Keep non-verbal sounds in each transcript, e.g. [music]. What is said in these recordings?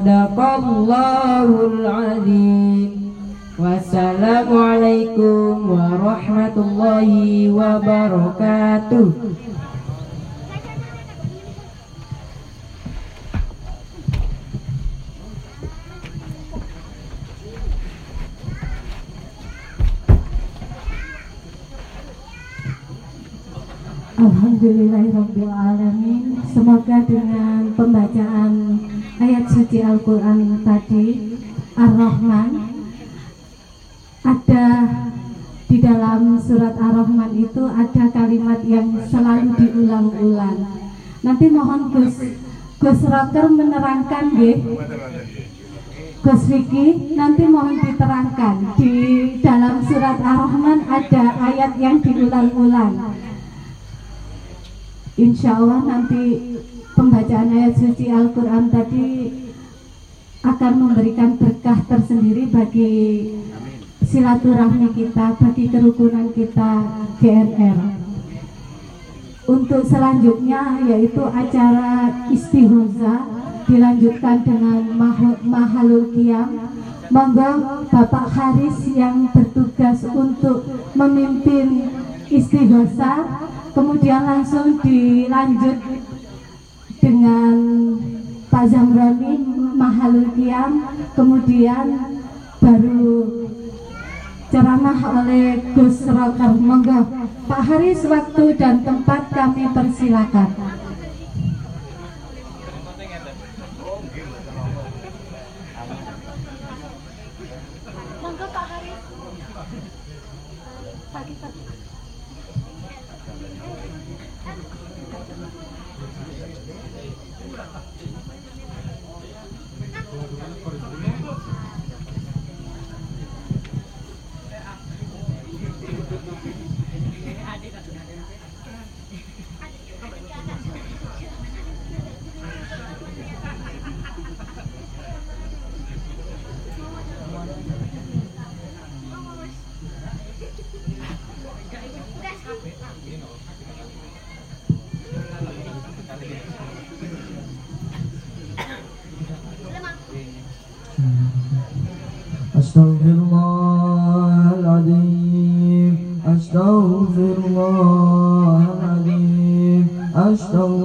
Sadaqallahul Azim Wassalamualaikum warahmatullahi wabarakatuh. Alhamdulillahirrahmanirrahim Semoga dengan pembacaan ayat suci Al-Quran tadi Ar-Rahman. Ada di dalam surat Ar-Rahman itu ada kalimat yang selalu diulang-ulang. Nanti mohon Gus Gus Rocker menerangkan ya. Gus Vicky nanti mohon diterangkan. Di dalam surat Ar-Rahman ada ayat yang diulang-ulang. Insya Allah nanti pembacaan ayat suci Al-Quran tadi akan memberikan berkah tersendiri bagi silaturahmi kita, bagi kerukunan kita GNR. Untuk selanjutnya yaitu acara istihoza dilanjutkan dengan mahalul qiyam. Monggo Bapak Haris yang bertugas untuk memimpin istihosa kemudian langsung dilanjut dengan Pak Zamroni Mahalul Kiam kemudian baru ceramah oleh Gus Roker monggo Pak Haris waktu dan tempat kami persilakan أستغفر الله العظيم أستغفر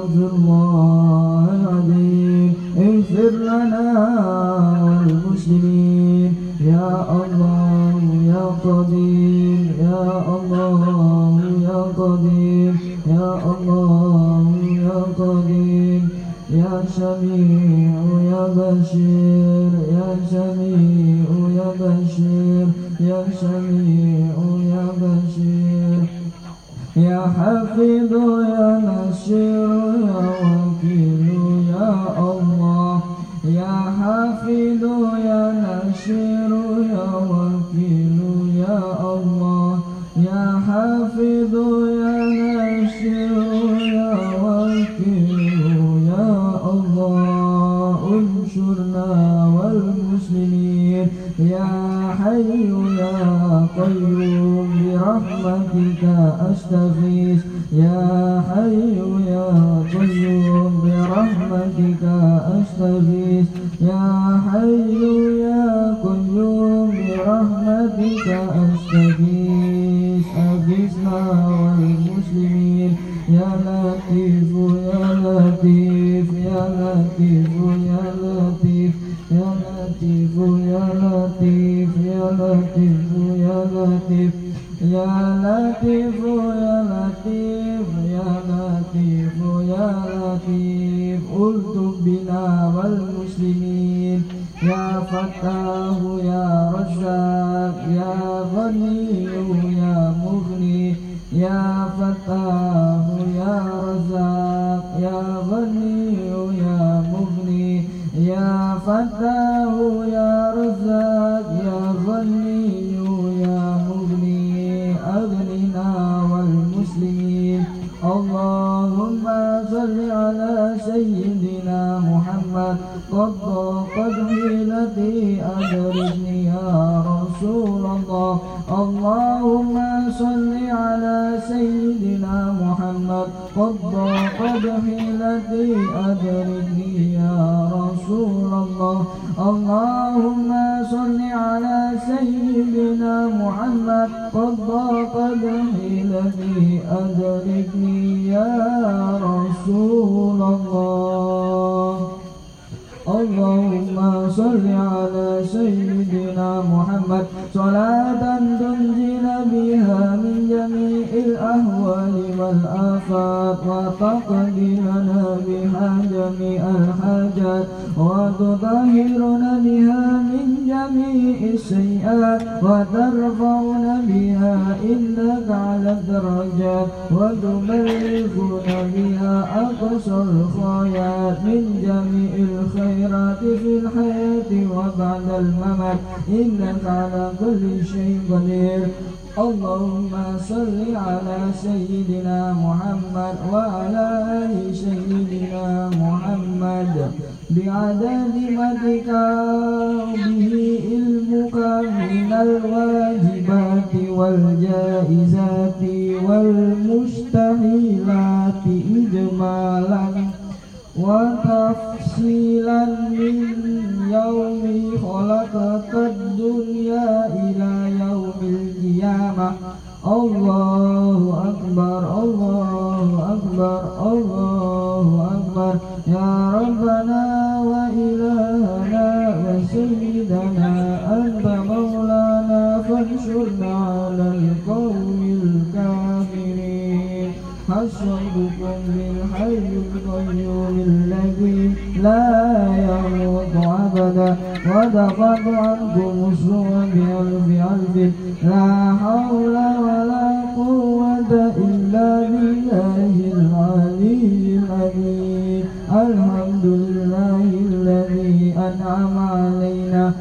يا حفيظ يا نصير يا أنعم علينا.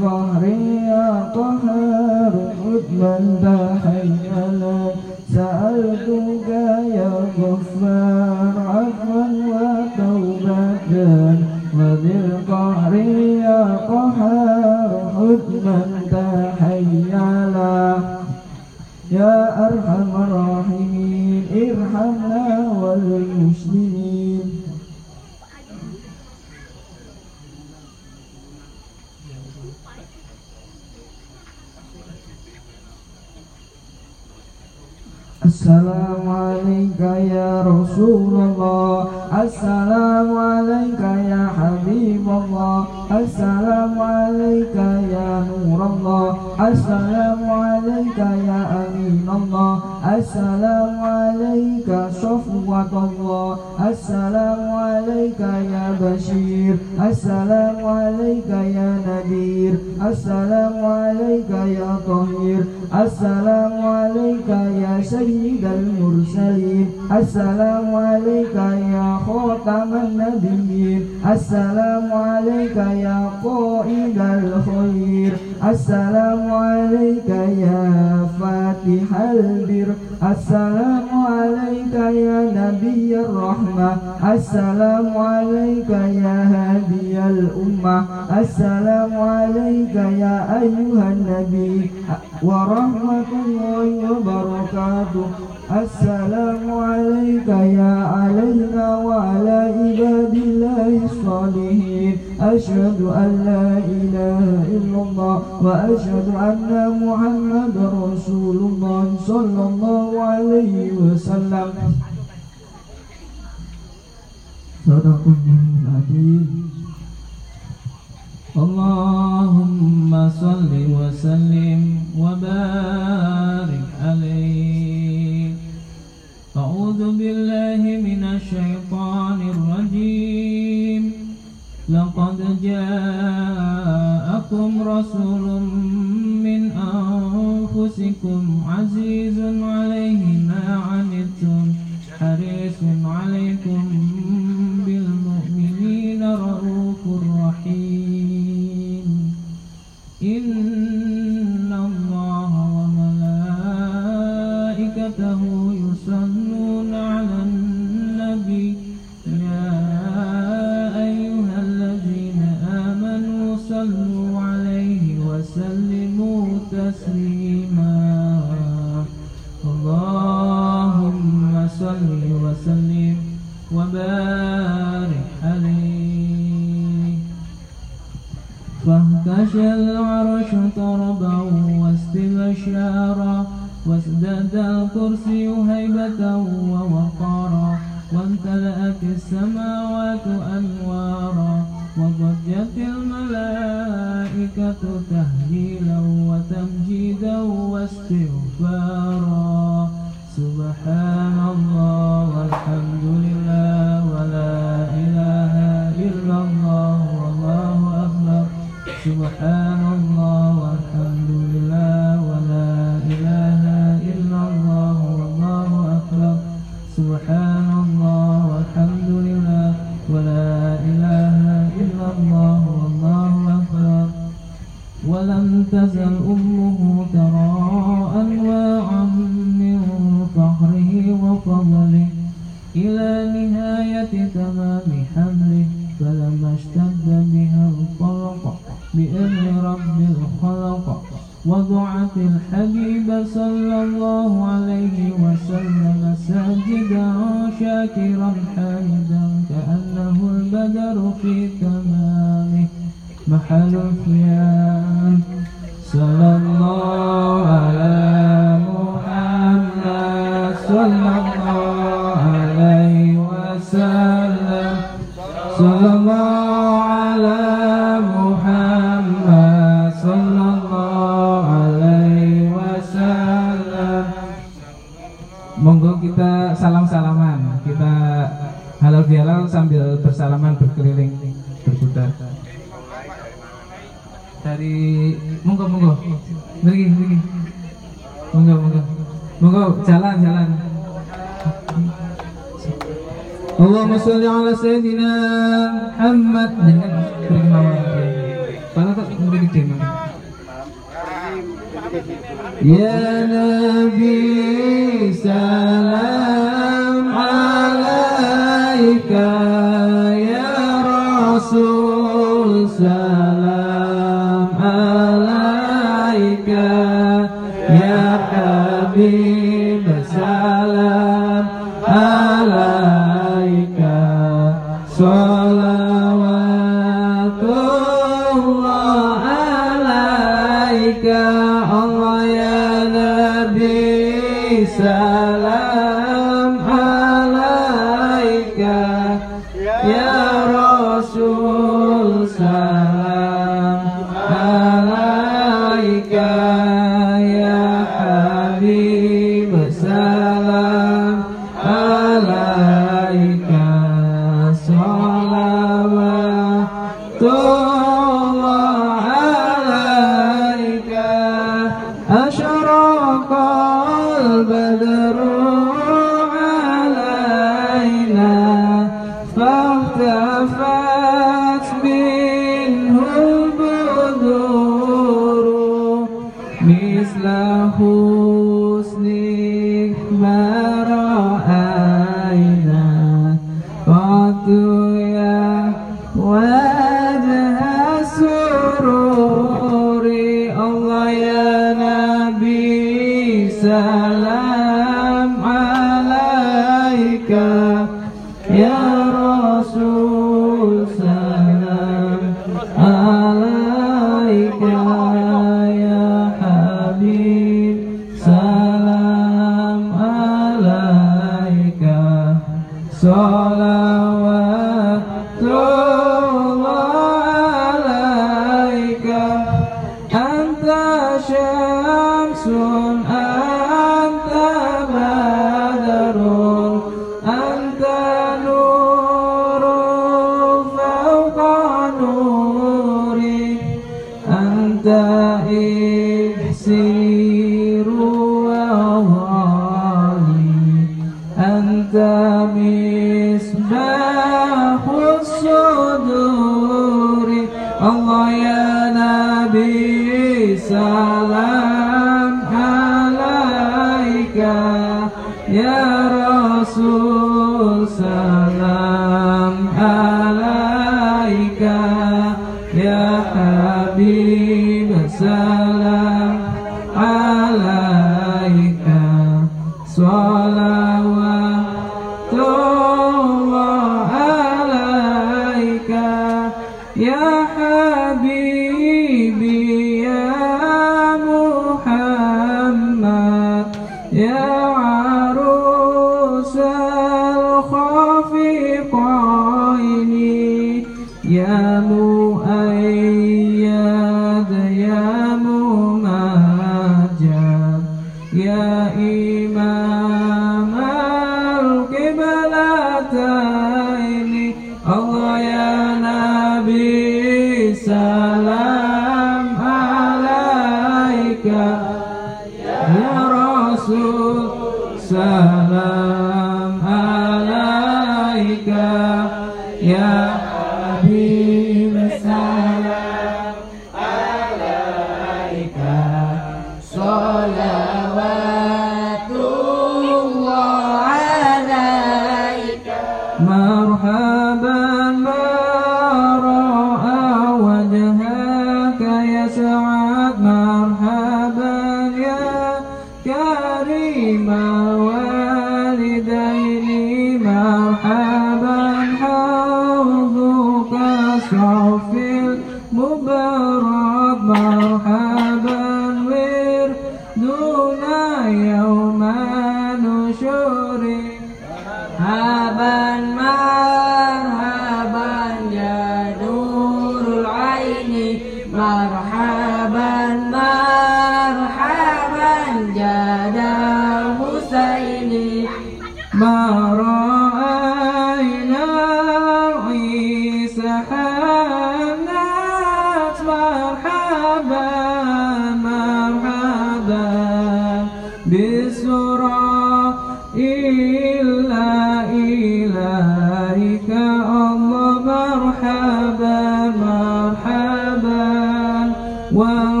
one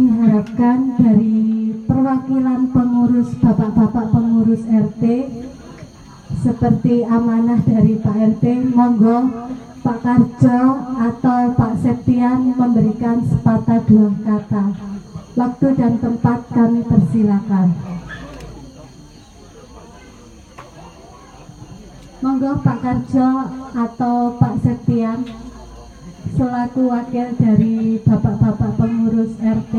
kami harapkan dari perwakilan pengurus bapak-bapak pengurus RT seperti amanah dari Pak RT, monggo Pak Karjo atau Pak Septian memberikan sepatah dua kata. Waktu dan tempat kami persilakan. Monggo Pak Karjo atau Pak Septian selaku wakil dari Bapak-bapak pengurus RT.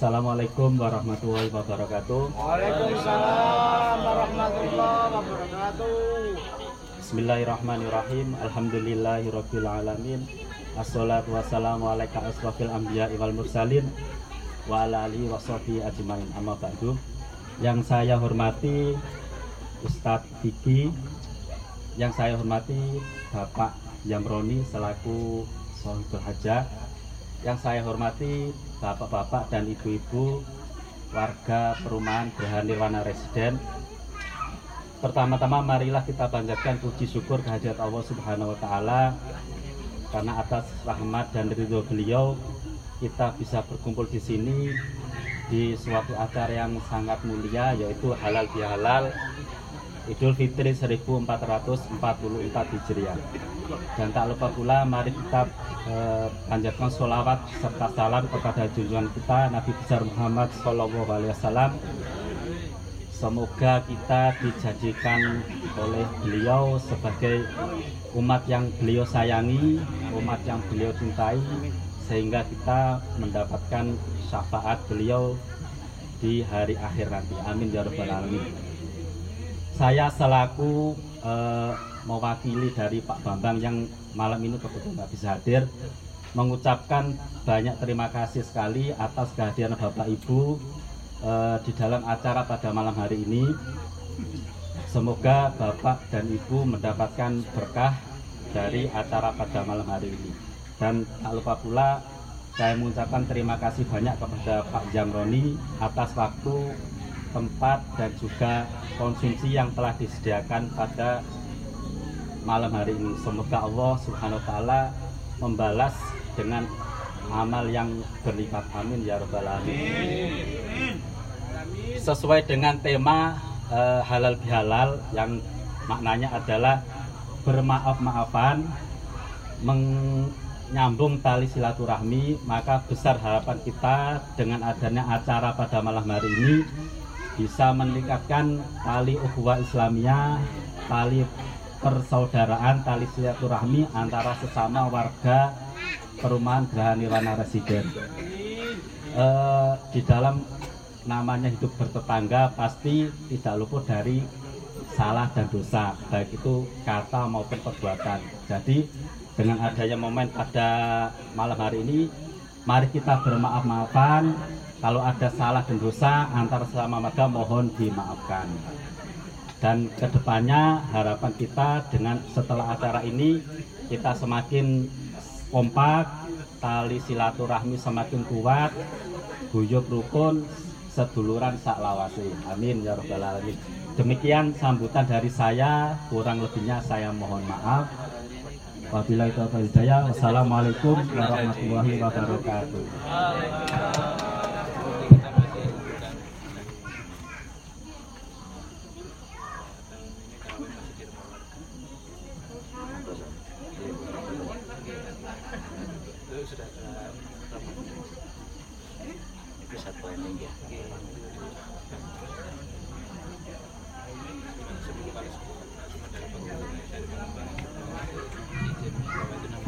Assalamualaikum warahmatullahi wabarakatuh. Waalaikumsalam warahmatullahi wabarakatuh. Bismillahirrahmanirrahim. Alhamdulillahirabbil alamin. Assalatu wassalamu alaika asrafil anbiya wal mursalin wa ala alihi washabihi ajmain. Amma ba'du. Yang saya hormati Ustadz Diki, yang saya hormati Bapak Yamroni selaku Sohibul Hajah, yang saya hormati bapak-bapak dan ibu-ibu warga perumahan Geraha Nirwana Residen. Pertama-tama marilah kita banggakan puji syukur kehadirat Allah Subhanahu wa taala karena atas rahmat dan ridho beliau kita bisa berkumpul di sini di suatu acara yang sangat mulia yaitu halal bihalal Idul Fitri 1444 Hijriah. Dan tak lupa pula mari kita eh, panjatkan sholawat serta salam kepada junjungan kita Nabi besar Muhammad Shallallahu Alaihi Wasallam. Semoga kita dijadikan oleh beliau sebagai umat yang beliau sayangi, umat yang beliau cintai, sehingga kita mendapatkan syafaat beliau di hari akhir nanti. Amin ya rabbal alamin saya selaku eh, mewakili dari Pak Bambang yang malam ini kebetulan nggak bisa hadir mengucapkan banyak terima kasih sekali atas kehadiran Bapak Ibu eh, di dalam acara pada malam hari ini. Semoga Bapak dan Ibu mendapatkan berkah dari acara pada malam hari ini. Dan tak lupa pula saya mengucapkan terima kasih banyak kepada Pak Jamroni atas waktu tempat dan juga konsumsi yang telah disediakan pada malam hari ini. Semoga Allah Subhanahu wa taala membalas dengan amal yang berlipat amin ya rabbal alamin. Sesuai dengan tema eh, halal bihalal yang maknanya adalah bermaaf-maafan menyambung tali silaturahmi maka besar harapan kita dengan adanya acara pada malam hari ini bisa meningkatkan tali ukhuwah Islamiyah, tali persaudaraan, tali silaturahmi antara sesama warga perumahan Geraha Nirwana Residen. E, di dalam namanya hidup bertetangga pasti tidak luput dari salah dan dosa, baik itu kata maupun perbuatan. Jadi dengan adanya momen pada malam hari ini, mari kita bermaaf-maafan, kalau ada salah dan dosa antara selama warga mohon dimaafkan. Dan ke depannya harapan kita dengan setelah acara ini kita semakin kompak, tali silaturahmi semakin kuat, guyup rukun, seduluran sak lawase. Amin ya robbal alamin. Demikian sambutan dari saya, kurang lebihnya saya mohon maaf. Wabillahi taufiq hidayah. Wassalamualaikum warahmatullahi wabarakatuh.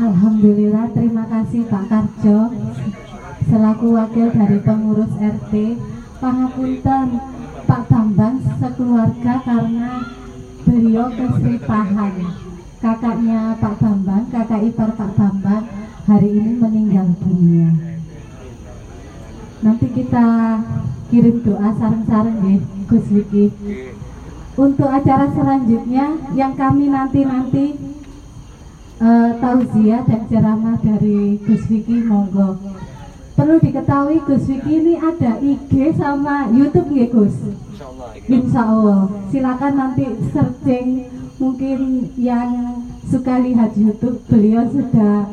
Alhamdulillah, terima kasih Pak Karjo selaku wakil dari pengurus RT. Pangapunten Pak Bambang sekeluarga karena beliau keseripahan. Kakaknya Pak Bambang, kakak ipar Pak Bambang hari ini meninggal dunia. Nanti kita kirim doa sarang-sarang ya Gus Wiki. Untuk acara selanjutnya yang kami nanti-nanti uh, tauziah dan ceramah dari Gus Vicky monggo. Perlu diketahui Gus Vicky ini ada IG sama YouTube nggih Gus? Insya Allah. Insya Allah silakan nanti searching mungkin yang suka lihat YouTube beliau sudah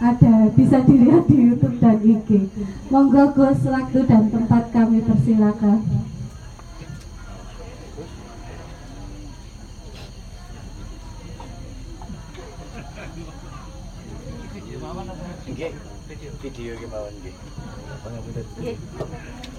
ada bisa dilihat di YouTube dan IG monggo Gus waktu dan tempat kami persilakan diyo yung mawan gi. Pangabulat.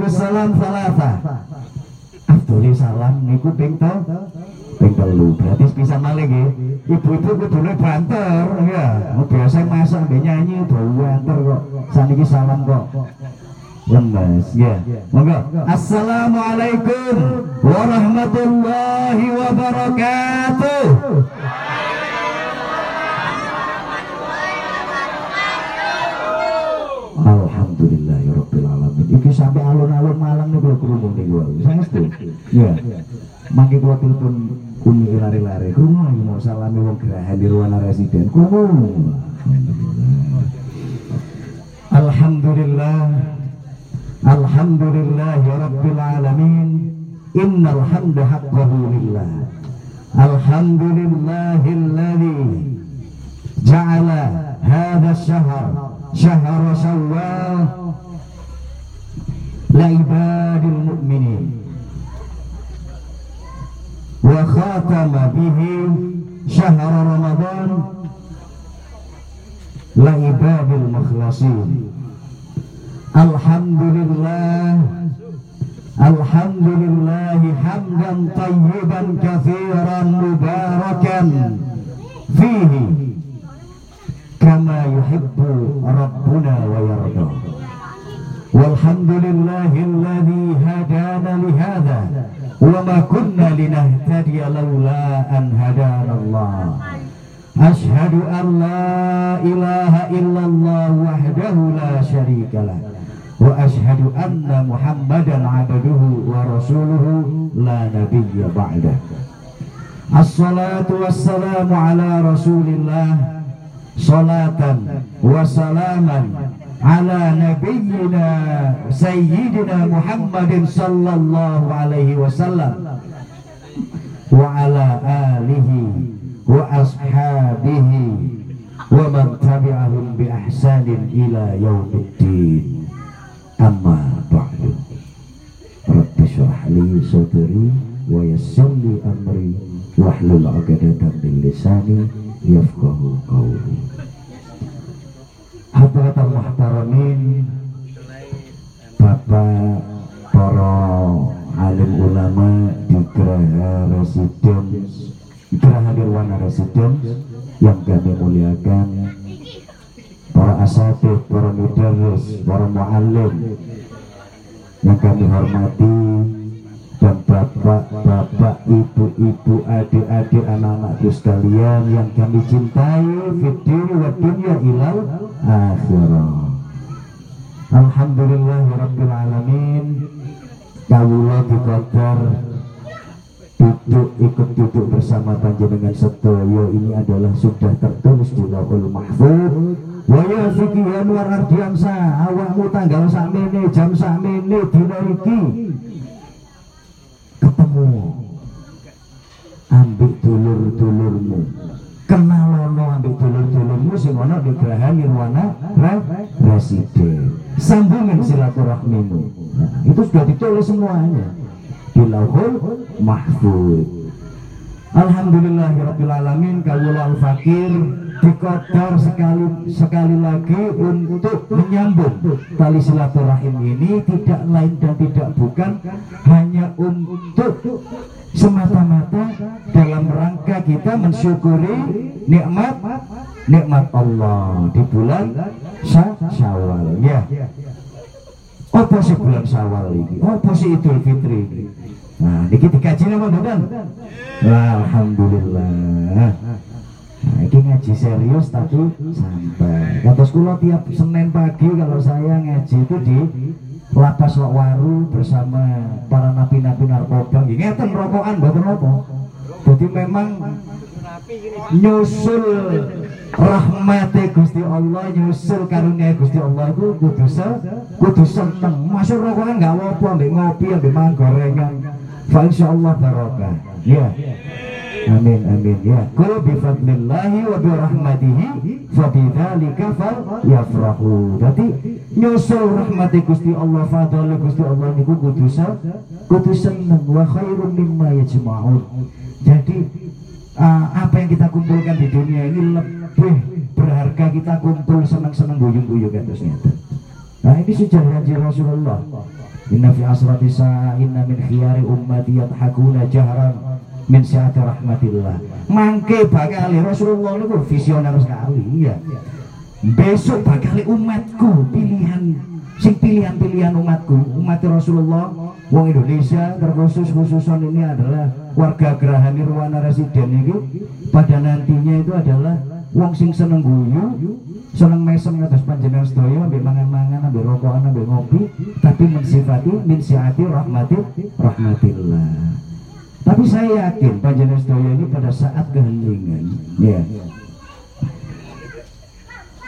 Afdhalus salam salasa. Afdhalus salam niku ping to? Ping telu. Berarti bisa malih nggih. Ibu-ibu kudune banter ya. Oh, biasa masak mbek nyanyi udah banter kok. Saniki salam kok. Lemes ya. Monggo. Assalamualaikum ngalami wong gerahan di ruana residen. Kumul. Alhamdulillah. Alhamdulillah ya Rabbil Alamin. Innal hamda haqqahu lillah Alhamdulillahilladzi ja'ala hadha syahr syahr syawal la ibadil mu'minin. Wa khatama شهر رمضان لعباد المخلصين. الحمد لله الحمد لله حمدا طيبا كثيرا مباركا. فيه كما يحب ربنا ويرضى. والحمد لله الذي هدانا لهذا. wa ma kunna linahtadiya laula an hadanallah ilaha illallah wahdahu la wa asyhadu anna muhammadan wa rasuluhu la nabiyya ba'da assalatu wassalamu ala rasulillah. Salatan wasalaman ala nabiyyina sayyidina Muhammadin sallallahu alaihi wasallam wa ala alihi wa ashabihi wa man tabi'ahum bi ahsanin ila yaumiddin amma ba'du rabbi syrah li sadri wa yassir li amri wahlul 'uqdatam min lisani yafqahu qawli Hadratul muhtaramin Bapak para alim ulama di Geraha Residence Geraha Nirwana Residence yang kami muliakan. Para asatid, para mudarris, para muallim yang kami hormati dan bapak-bapak, ibu-ibu, adik-adik, anak-anakku sekalian yang kami cintai fitri wa dunya ilal akhirah. Alhamdulillah Rabbil Alamin. Kawula dikodar di duduk ikut duduk bersama panjenengan sedaya. Ini adalah sudah tertulis di Lauhul Mahfuz. Waya Anwar Ardiansa awakmu tanggal jam dina iki ketemu ambek dulur-dulurmu. Kenalono ambek dulur-dulurmu sing ana di Geraha Nirwana Re- Residen. Sambungin silaturahmimu. Nah, itu sudah ditulis semuanya. Di lauhul mahfud. Alhamdulillahirrabbilalamin Kawula Dikodar sekali sekali lagi untuk menyambung tali silaturahim ini. Tidak lain dan tidak bukan hanya untuk semata-mata dalam rangka kita mensyukuri nikmat nikmat Allah di bulan Sya- Syawal ya. Apa sih bulan Syawal ini? Apa sih Idul Fitri ini? Nah ini dikaji nama Badan. Alhamdulillah Nah, ini ngaji serius tapi santai. Kata sekolah tiap Senin pagi kalau saya ngaji itu di lapas Lokwaru bersama para napi-napi narkoba. Nggih, Ngeten rokokan mboten apa. Jadi memang nyusul rahmati Gusti Allah nyusul karunia Gusti Allah itu kudu se kudu seneng masuk rokokan nggak apa ambek ngopi ambek mangan gorengan fa insyaallah barokah ya Amin amin ya. Kul bi fadlillahi wa bi rahmatihi fa bidzalika yafrahu. Jadi nyusul rahmati Gusti Allah fadl Gusti Allah niku kudu kudu seneng wa khairum mimma yajma'un. Jadi ah, apa yang kita kumpulkan di dunia ini lebih berharga kita kumpul seneng-seneng guyung-guyung kados ngeten. Nah ini janji Rasulullah. Inna fi asrati inna min khiyari ummati yadhakuna jahran min sa'ati rahmatillah. Mangke bakal Rasulullah itu visioner sekali ya. Besok bakal umatku pilihan sing pilihan-pilihan umatku umat Rasulullah wong Indonesia terkhusus khususon ini adalah warga Geraha Nirwana Residen ini pada nantinya itu adalah wong sing seneng guyu seneng mesem atas panjenengan sedaya ambil mangan-mangan ambil rokokan ambil ngopi tapi mensifati min siati rahmati rahmatillah tapi saya yakin panjenengan sedaya ini pada saat keheningan ya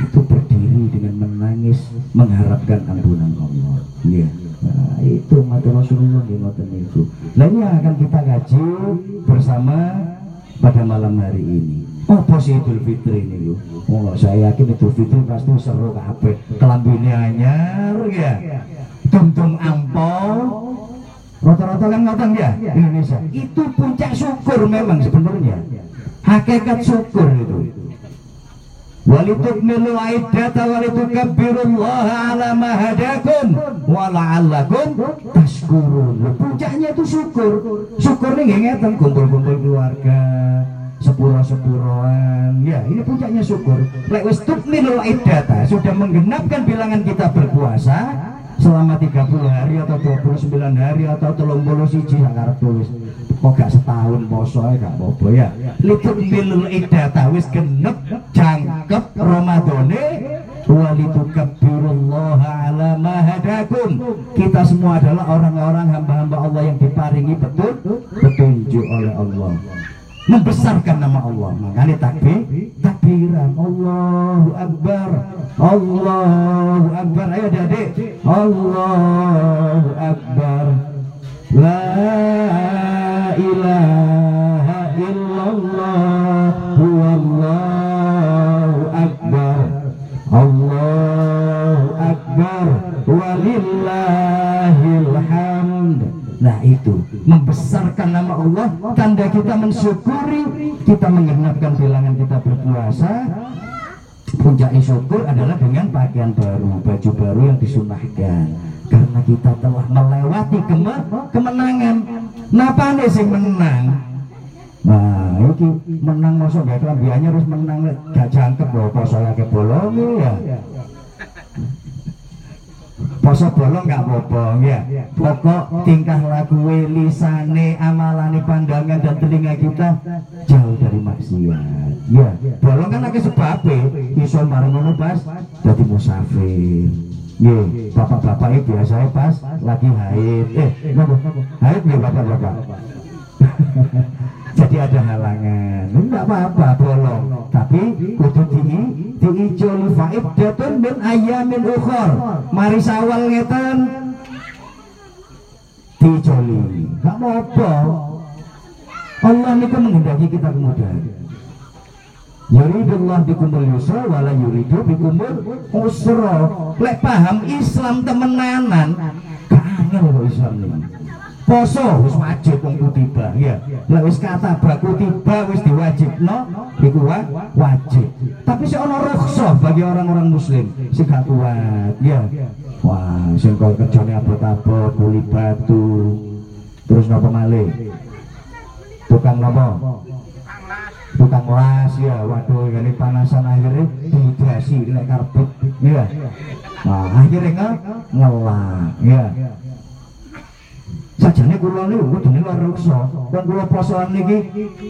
itu berdiri dengan menangis mengharapkan ampunan Allah. Iya. Nah, itu mati Rasulullah di ngoten itu. Ini yang akan kita kaji bersama pada malam hari ini. Apa sih Idul Fitri ini lu? Oh, saya yakin Idul Fitri pasti seru kabeh. Kelambine anyar ya. Tum-tum ampau. Rata-rata kan ngoten ya Indonesia. Itu puncak syukur memang sebenarnya. Hakikat syukur itu. Walitukmilu iddata walitukabbirullaha ala ma hadakum wa la'allakum tashkurun. Puncaknya itu syukur. Syukur nih ngeten kumpul-kumpul keluarga, sepuro-sepuroan. Ya, ini puncaknya syukur. Lek wis tukmilu iddata sudah menggenapkan bilangan kita berpuasa selama 30 hari atau 29 hari atau 30 siji sangat tulis kok gak setahun poso gak apa-apa ya. Lituk milul iddata wis genep jangkep Ramadane walitukabbirullah ala ma hadakum. Kita semua adalah orang-orang hamba-hamba Allah yang diparingi betul petunjuk oleh Allah membesarkan nama Allah. Makanya takbir takbiran. Allahu Akbar. Allahu Akbar. Ayo adik Allahu Akbar. La ilaha itu. Membesarkan nama Allah tanda kita mensyukuri kita menggenapkan bilangan kita berpuasa. Puncak syukur adalah dengan pakaian baru baju baru yang disunahkan. Karena kita telah melewati kema- kemenangan. Napa nih sing menang? Nah, iki menang masuk gak kelambiannya harus menang. Gak jangkep loh poso ya ke bolong ya. Poso bolong gak apa-apa ya. Pokok tingkah laku lisane, amalane, pandangan dan telinga kita jauh dari maksiat. Ya, bolong kan lagi sebabnya iso marang ngono pas jadi musafir. Nggih, bapak-bapak itu biasanya pas lagi haid. Eh, napa? Haid nggih bapak-bapak. Jadi ada halangan. Enggak apa-apa bolong. Tapi kudu di diijoli faibdatun min ayamin ukhor. Mari sawal ngeten diijoli enggak apa Allah niku menghendaki kita kemudahan. Yuridullah bikumul yusra wala yuridu bikumul usra. Lek paham Islam temenanan, kangen kok Islam ini. Poso wis wajib wong kutiba, ya. Lek wis kata bak kutiba wis diwajibno, iku wa- wajib. Tapi sik ana rukhsah bagi orang-orang muslim sing gak kuat, ya. Wah, sing kok kerjane abot-abot, kuli batu. Terus napa malih? Tukang napa? tukang las ya waduh ini panasan akhirnya dihidasi nek karpet ya nah akhirnya nge ngelak ya sajane kula niku kudune luar ruksa wong kula posoan niki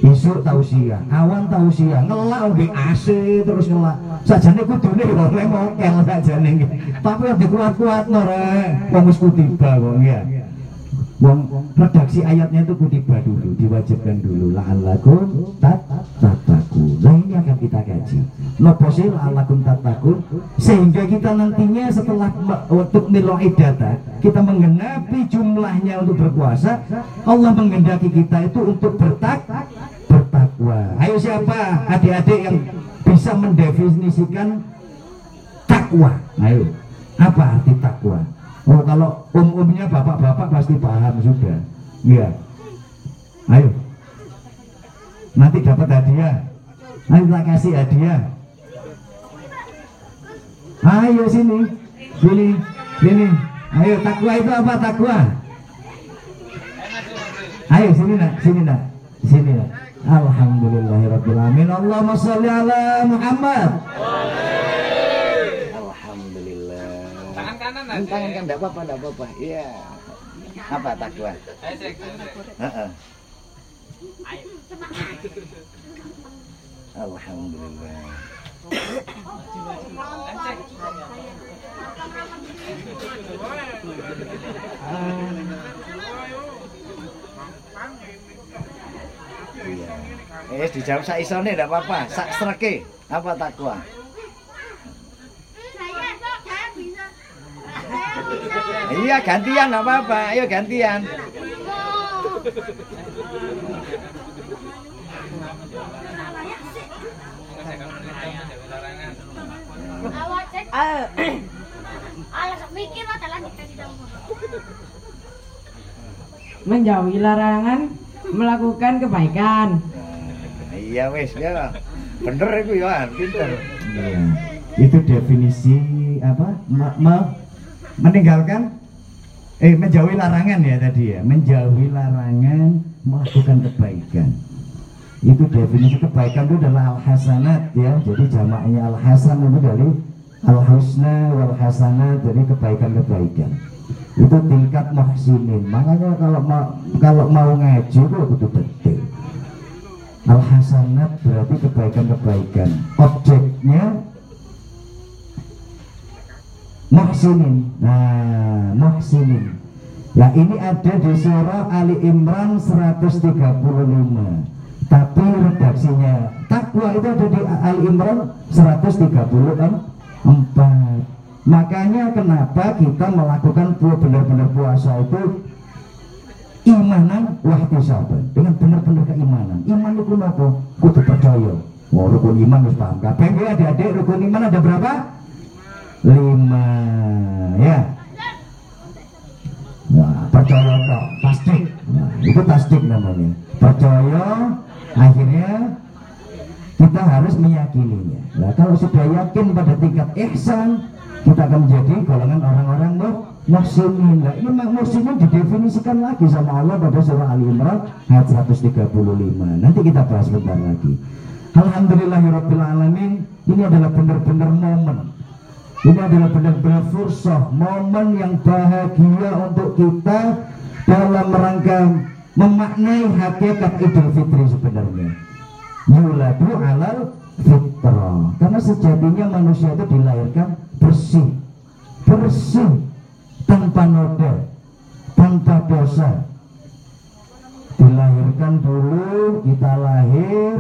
isuk tausiah awan tausiah ngelak nggih AC terus ngelak. Sajane kudune kok oleh mokel sajane nggih tapi ora dikuat-kuatno rek. Wong wis kutiba kok ya. Wong redaksi ayatnya itu kutiba dulu, diwajibkan dulu. La'allakum tattaqun. Nah ini akan kita kaji. Nopo sih la'allakum tattaqun sehingga kita nantinya setelah untuk nilai data kita menggenapi jumlahnya untuk berpuasa, Allah menghendaki kita itu untuk bertak bertakwa. Ayo siapa adik-adik yang bisa mendefinisikan takwa? Ayo, apa arti takwa? Oh kalau um-umnya bapak-bapak pasti paham sudah. Iya. Ayo. Nanti dapat hadiah. Nanti tak kasih hadiah. Ayo sini. Sini. Sini. Ayo takwa itu apa takwa? Ayo sini nak, sini nak. Sini nak. Alhamdulillahirrahmanirrahim Allahumma salli ala Muhammad Alhamdulillah. Tangan kanan Tangan tangan kan enggak apa-apa, enggak apa-apa. Iya. Apa takwa? Heeh. Alhamdulillah. Iya. Eh, dijawab sak isone enggak apa-apa. Sak sreke. Apa takwa? Iya, gantian apa-apa. Ayo gantian. Awak cek. Alah mikir lah jalan kita di dalam. Menjauhi larangan melakukan kebaikan Nah, iya wes ya. Bener itu ya, pinter. Iya. Itu definisi apa? Me- me- meninggalkan eh menjauhi larangan ya tadi ya. Menjauhi larangan melakukan kebaikan. Itu definisi kebaikan itu adalah al hasanat ya. Jadi jamaknya al hasan itu dari al husna wal hasanat jadi kebaikan-kebaikan. Itu tingkat muhsinin. Makanya kalau mau kalau mau ngaji itu kudu detail. Al hasanat berarti kebaikan-kebaikan. Objeknya muhsinin. Nah, muhsinin. Nah, ini ada di surah Ali Imran 135. Tapi redaksinya takwa itu ada di Ali Imran 134. Makanya kenapa kita melakukan benar-benar puasa itu imanan wahtisaban dengan benar-benar keimanan. Iman itu apa? kudu percaya. Oh rukun iman harus paham. Nggih adik-adik rukun iman ada berapa? lima. Ya. Nah, percaya kok tasdik. Nah, itu tasdik namanya. Percaya akhirnya kita harus meyakininya. Nah kalau sudah yakin pada tingkat ihsan kita akan menjadi golongan orang-orang mu- muhsinin. Nah, ini muhsinin didefinisikan lagi sama Allah pada surah Ali Imran ayat 135 nanti kita bahas sebentar lagi. Alhamdulillahirrahmanirrahim ini adalah benar-benar momen. Ini adalah benar-benar fursah momen yang bahagia untuk kita dalam rangka memaknai hakikat Idul Fitri sebenarnya yuladu alal fitrah karena sejatinya manusia itu dilahirkan bersih. Bersih. Tanpa noda. Tanpa dosa. Dilahirkan dulu kita lahir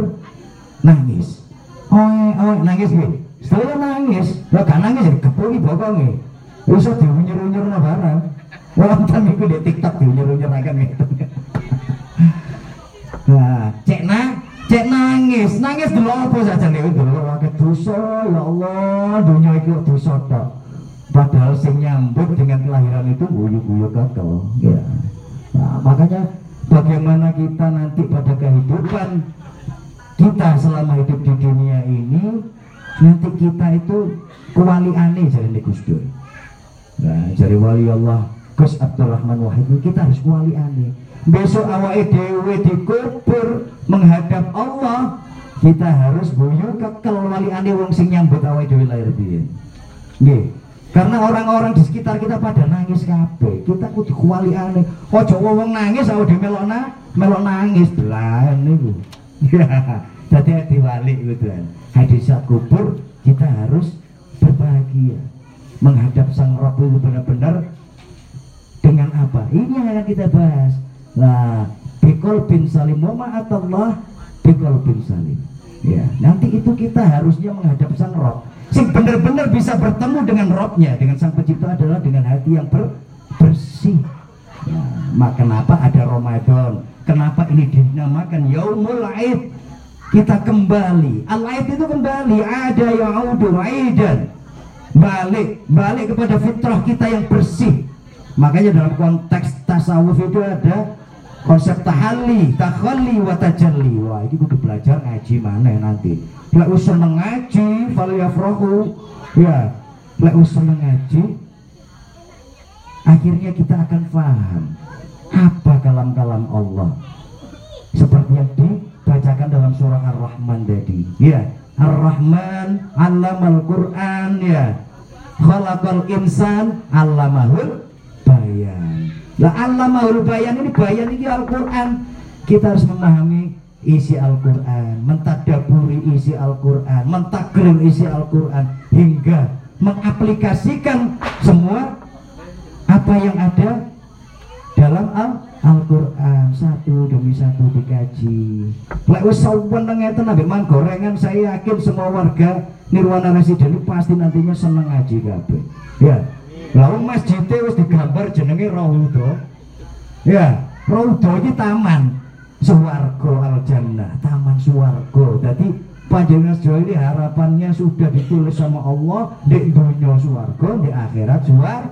nangis. Oe oe nangis gitu setelah nangis lo gak nangis ya kepuki bokongi bisa diunyur-unyur no barang. Wonten iku di tiktok diunyur-unyur nah [laughs] cek na cek nangis. Nangis dulu apa saja nih dulu wakai dosa ya Allah dunia itu dosa tok. Padahal sing nyambut dengan kelahiran itu guyu-guyu kakak ya. Nah, makanya bagaimana kita nanti pada kehidupan kita selama hidup di dunia ini nanti kita itu kuali aneh jadi Gus Dur. Nah jadi wali Allah Gus Abdurrahman Wahid kita harus kuali aneh besok awal dewe dikubur menghadap Allah kita harus guyu kekel wali aneh wong sing nyambut awal dewe lahir Nggih. Karena orang-orang di sekitar kita pada nangis kabeh. Kita kudu kuali aneh. Ojo wong nangis awake dhewe melok na, melok nangis niku. [laughs] Ya, Jadi diwali gitu kan. Hadis saat kubur kita harus berbahagia. Menghadap sang Rob itu benar-benar dengan apa? Ini yang akan kita bahas. Nah, bikol bin salim wa ma'atallah bikol bin salim. Ya, nanti itu kita harusnya menghadap sang Rob. Sing benar-benar bisa bertemu dengan Robnya dengan sang pencipta adalah dengan hati yang ber, bersih. Nah, maka kenapa ada Ramadan? Kenapa ini dinamakan Yaumul Aid? Kita kembali. Al-Aid itu kembali. Ada yaudu aidan. Balik balik kepada fitrah kita yang bersih. Makanya dalam konteks tasawuf itu ada konsep tahalli, takhalli wa tajalli. Wah, ini kudu belajar ngaji mana nanti. Lek wis seneng ngaji, fal. Ya, lek wis seneng ngaji, akhirnya kita akan paham apa kalam-kalam Allah. Seperti yang dibacakan dalam surah Ar-Rahman tadi. Ya, Ar-Rahman 'allamal Qur'an ya. Khalaqal insan 'allamahul bayan. Lah Allamahul bayan ini bayan ini Al-Qur'an. Kita harus memahami isi Al-Qur'an, mentadaburi isi Al-Qur'an, mentakril isi Al-Qur'an hingga mengaplikasikan semua apa yang ada dalam Al- Al-Quran satu demi satu dikaji. Lek wis saweneng ngeten ambek man gorengan saya yakin semua warga Nirwana Residen pasti nantinya seneng ngaji kabeh. Ya. Wong masjidnya wis digambar jenenge Raudha. Ya, Raudha iki taman swarga al jannah, taman swarga. Jadi panjenengan sejauh ini harapannya sudah ditulis sama Allah di dunia swarga, di akhirat suar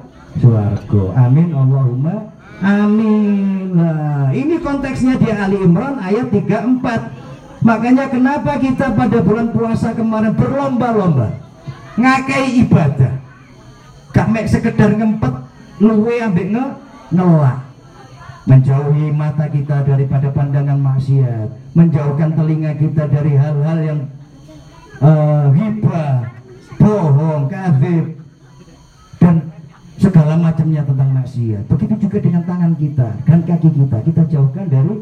swarga. Amin Allahumma amin. Nah, ini konteksnya di Ali Imran ayat 34. Makanya kenapa kita pada bulan puasa kemarin berlomba-lomba ngakai ibadah gak mek sekedar ngempet luwe ambek nge ngelak menjauhi mata kita daripada pandangan maksiat. Menjauhkan telinga kita dari hal-hal yang uh, hibah bohong kafir dan segala macamnya tentang maksiat. Begitu juga dengan tangan kita dan kaki kita. Kita jauhkan dari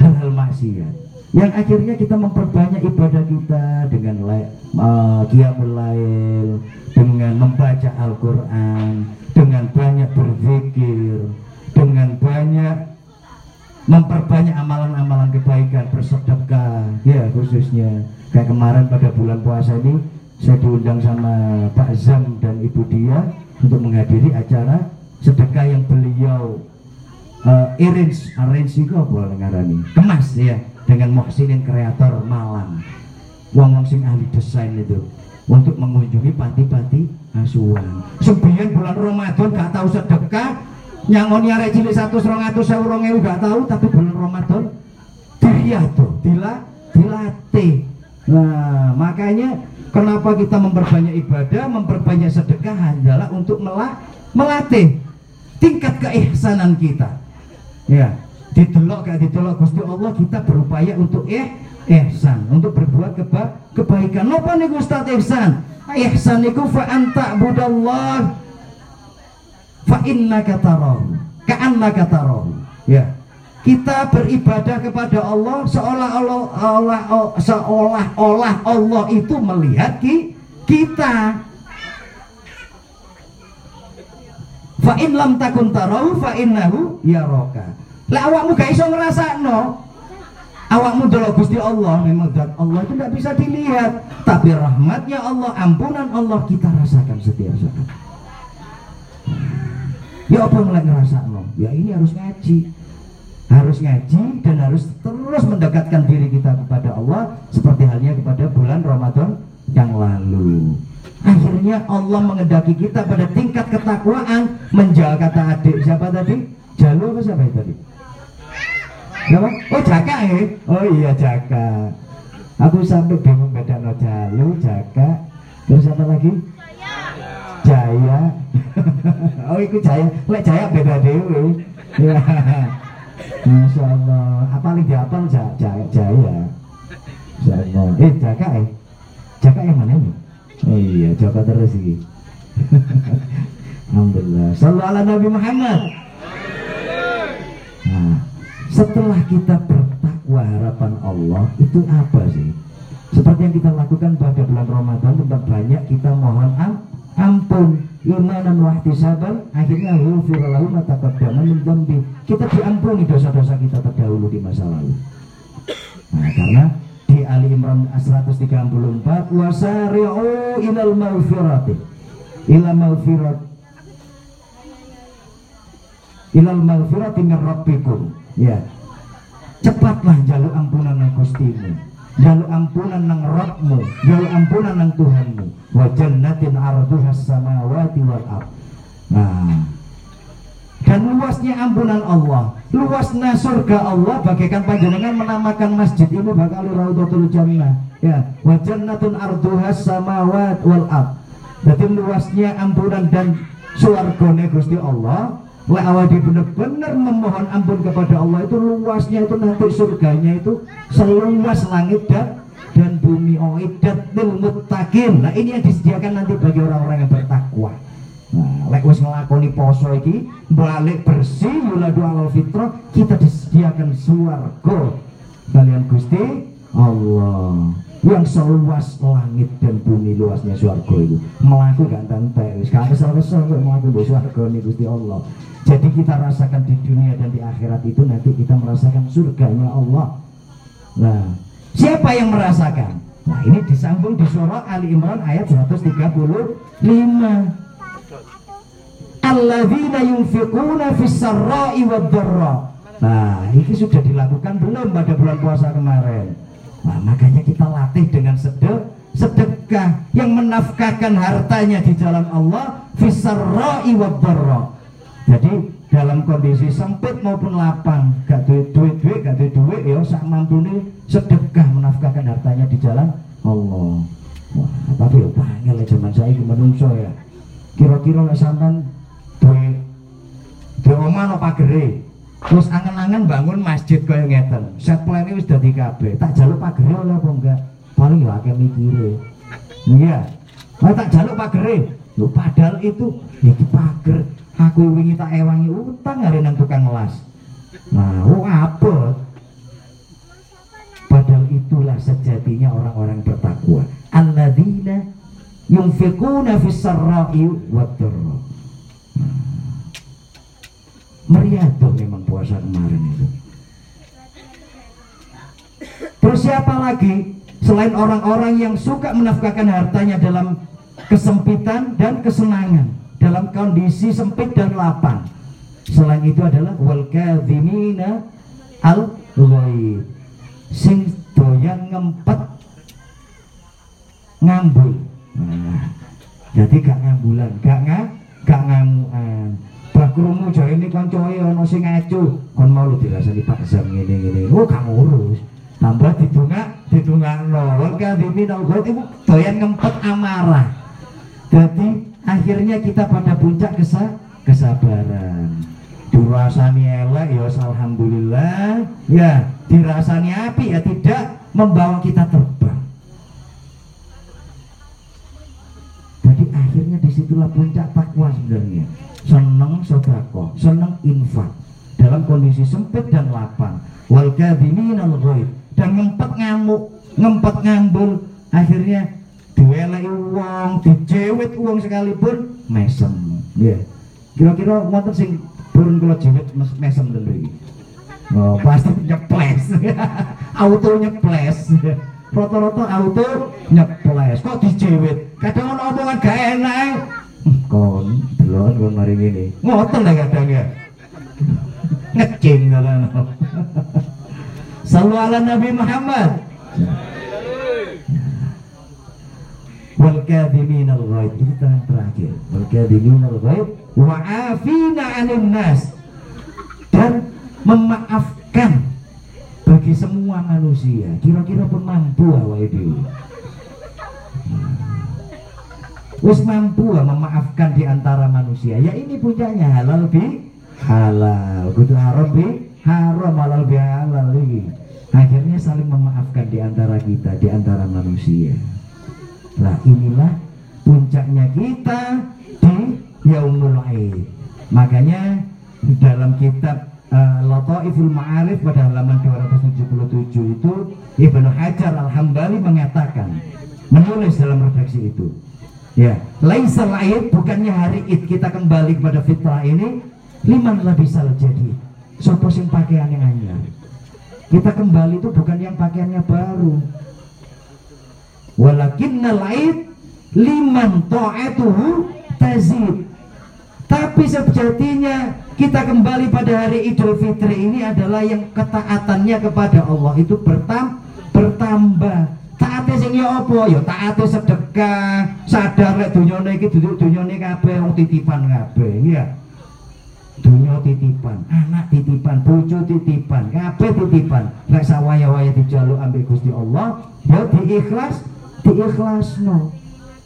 hal-hal maksiat. Yang akhirnya kita memperbanyak ibadah kita dengan uh, qiyamul lail dengan membaca Al-Qur'an dengan banyak berzikir dengan banyak memperbanyak amalan-amalan kebaikan bersedekah ya khususnya. Kayak kemarin pada bulan puasa ini saya diundang sama Pak Zam dan Ibu Dia untuk menghadiri acara sedekah yang beliau uh, arrange arrange itu apa ngarani kemas ya dengan Muhsinin kreator Malang. Wong wong sing ahli desain itu untuk mengunjungi panti-panti asuhan. Sebian bulan Ramadan gak tahu sedekah nyangoni arek cilik 100 200 1000 gak tahu tapi bulan Ramadan tuh dila dilatih. Nah makanya kenapa kita memperbanyak ibadah memperbanyak sedekah adalah untuk melah, melatih tingkat keihsanan kita. Ya didelok gak didelok Gusti Allah kita berupaya untuk eh ihsan. Untuk berbuat keba kebaikan. Napa niku Ustaz ihsan? Ihsan niku fa anta budallah fa innaka tarahu. Ka'annaka tarahu. Ya. Kita beribadah kepada Allah seolah-olah Allah seolah-olah Allah itu melihat ki, kita. Fa in lam takun tarahu fa innahu yaraka Lah awakmu gak iso ngrasakno. Awakmu delok Gusti Allah memang zat Allah itu tidak bisa dilihat, tapi rahmatnya Allah, ampunan Allah kita rasakan setiap saat. Ya apa mulai ngerasakno? Ya ini harus ngaji. Harus ngaji dan harus terus mendekatkan diri kita kepada Allah seperti halnya kepada bulan Ramadan yang lalu. Akhirnya Allah mengendaki kita pada tingkat ketakwaan menjaga kata adik siapa tadi? Jalu apa siapa tadi? Siapa? Oh Jaka ya? Oh iya Jaka. Aku sampai bingung beda no Jalu, Jaka. Terus apa lagi? Jaya. [laughs] oh itu Jaya. Lek Jaya beda dewe. Ya. [laughs] Masya Allah. Apa lagi diapal Jaya? Jaya. Allah. Eh Jaka eh. Jaka yang mana ini? Oh iya, Jaka terus ini. [laughs] Alhamdulillah. Sallallahu ala Nabi Muhammad. Nah, setelah kita bertakwa harapan Allah itu apa sih? Seperti yang kita lakukan pada bulan Ramadan tempat banyak kita mohon am ampun imanan wa ihtisaban akhirnya ghufira lahu ma taqaddama. Kita diampuni dosa-dosa kita terdahulu di masa lalu. Nah, karena di Ali Imran 134 wasari'u ilal maghfirati ila maghfirat ilal maghfirati min rabbikum ya. Cepatlah jaluk ampunan nang Gustimu jaluk ampunan nang Rabbmu jaluk ampunan nang Tuhanmu. Wa jannatin arduha samawati wal ard. Nah. Dan luasnya ampunan Allah luasnya surga Allah bagaikan panjenengan menamakan masjid ini bakal raudhatul jannah. Ya. Wa jannatun arduha samawat wal ard. Jadi luasnya ampunan dan suargone Gusti Allah Wa awadi benar-benar memohon ampun kepada Allah itu luasnya itu nanti surganya itu seluas langit dan dan bumi oidat lil muttaqin. Nah, ini yang disediakan nanti bagi orang-orang yang bertakwa. Nah, lek wis nglakoni poso iki balik bersih yuladu alal fitrah kita disediakan swarga kalian Gusti Allah yang seluas langit dan bumi luasnya swarga itu. Melaku gak tante wis gak kesel-kesel kok melaku mbok swarga nih Gusti Allah. Jadi kita rasakan di dunia dan di akhirat itu nanti kita merasakan surganya Allah. Nah siapa yang merasakan? Nah ini disambung di surah Ali Imran ayat 135 alladzina yunfiquna fis sarra'i wad. Nah, ini sudah dilakukan belum pada bulan puasa kemarin. Nah, makanya kita latih dengan sedekah sedekah yang menafkahkan hartanya di jalan Allah fis sarra'i wad dharra. Jadi dalam kondisi sempit maupun lapang, gak duit duit duit, gak duit duit, ya sak mampune sedekah menafkahkan hartanya di jalan Allah. Wah, tapi ya panggil zaman saya menungso ya. Kira-kira nek sampean duit di omah no pagere terus angen-angen bangun masjid kaya ngeten. Set plan wis dadi kabeh. Tak jaluk pagere oleh apa enggak? Paling ya akeh mikire. Iya. Nah, tak jaluk pagere. Lho padahal itu iki pager. Aku wingi tak ewangi utang hari nang tukang las. Nah oh apa padahal itulah sejatinya orang-orang bertakwa. Alladzina yunfiquna fis sarra'i wad dharra meriah tuh memang puasa kemarin itu. Terus siapa lagi? Selain orang-orang yang suka menafkahkan hartanya dalam kesempitan dan kesenangan dalam kondisi sempit dan lapang. Selain itu adalah wal kadhimina al ghaib. Sing doyan ngempet ngambul. Nah, jadi gak ngambulan gak ngak gak ngamuan bah krungu ini kancae ana sing ngacu kon mau lu dirasani Pak Zam ngene ngene. Oh gak ngurus tambah didongak didongakno wal kadhimin al ghaib iku doyan ngempet amarah. Jadi akhirnya kita pada puncak kesa kesabaran. Dirasani elek ya alhamdulillah. Ya dirasani api ya tidak membawa kita terbang. Jadi akhirnya di situlah puncak takwa sebenarnya seneng sodako seneng infak dalam kondisi sempit dan lapang wal kadhimin al ghaib dan ngempet ngamuk ngempet ngambul akhirnya diweleki uang dijewit uang sekalipun mesem ya kira-kira wonten sing purun kula jewit mes- mesem lho iki Oh, pasti nyeples. [laughs] auto nyeples. Rata-rata auto nyeples. Kok dijewit? Kadang ono omongan gak enak. Kon, delon kon mari ngene. Ngoten lah kadang ya. Ngecing kan. Sallu ala Nabi Muhammad. Wal kadhimin al ghaib itu terakhir. Wal kadhimin al ghaib wa afina nas dan memaafkan bagi semua manusia. Kira-kira pun mampu awake dhewe. Wis mampu memaafkan di antara manusia. Ya ini puncaknya halal bi halal. Kudu haram bi haram halal bi halal iki. Akhirnya saling memaafkan di antara kita, di antara manusia. Nah inilah puncaknya kita di Yaumul Aid. Makanya dalam kitab uh, Lataiful Ma'arif pada halaman 277 itu Ibnu Hajar Al-Hambali mengatakan menulis dalam redaksi itu ya. Laisal Aid bukannya hari Id kita kembali kepada fitrah ini liman bisa jadi. Sopo sing pakaian yang anyar kita kembali itu bukan yang pakaiannya baru. Walakinnal Aid liman ta'atuhu tazid. Tapi sejatinya kita kembali pada hari Idul Fitri ini adalah yang ketaatannya kepada Allah. Itu bertam bertambah. Taate sing ya apa? Ya taate sedekah, sadar lek dunyane iki duduk dunyane kabeh wong titipan kabeh, ya. Dunya titipan, anak titipan, bojo titipan, kabeh titipan. Lek sawaya-waya dijaluk ambek Gusti Allah, ya diikhlas, diikhlasno.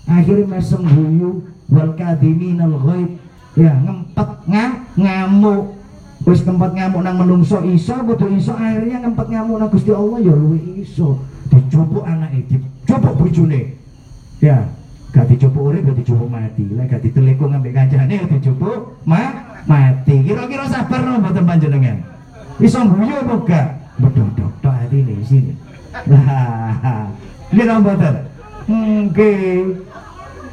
Akhirnya mesem guyu wal kadhiminal ghaib ya ngempet nga, ngamuk wis ngempet ngamuk nang menungso iso kudu iso akhirnya ngempet ngamuk nang Gusti Allah ya luwih iso dicupuk anake dicupuk bojone. Ya gak dicupuk urip gak dicupuk mati. Lek gak ditelekung ambek kancane dicupuk ma mati. Kira-kira sabar no mboten panjenengan? Iso guyu apa gak bedodok tok atine sini. Lah ngira mboten? Nggih.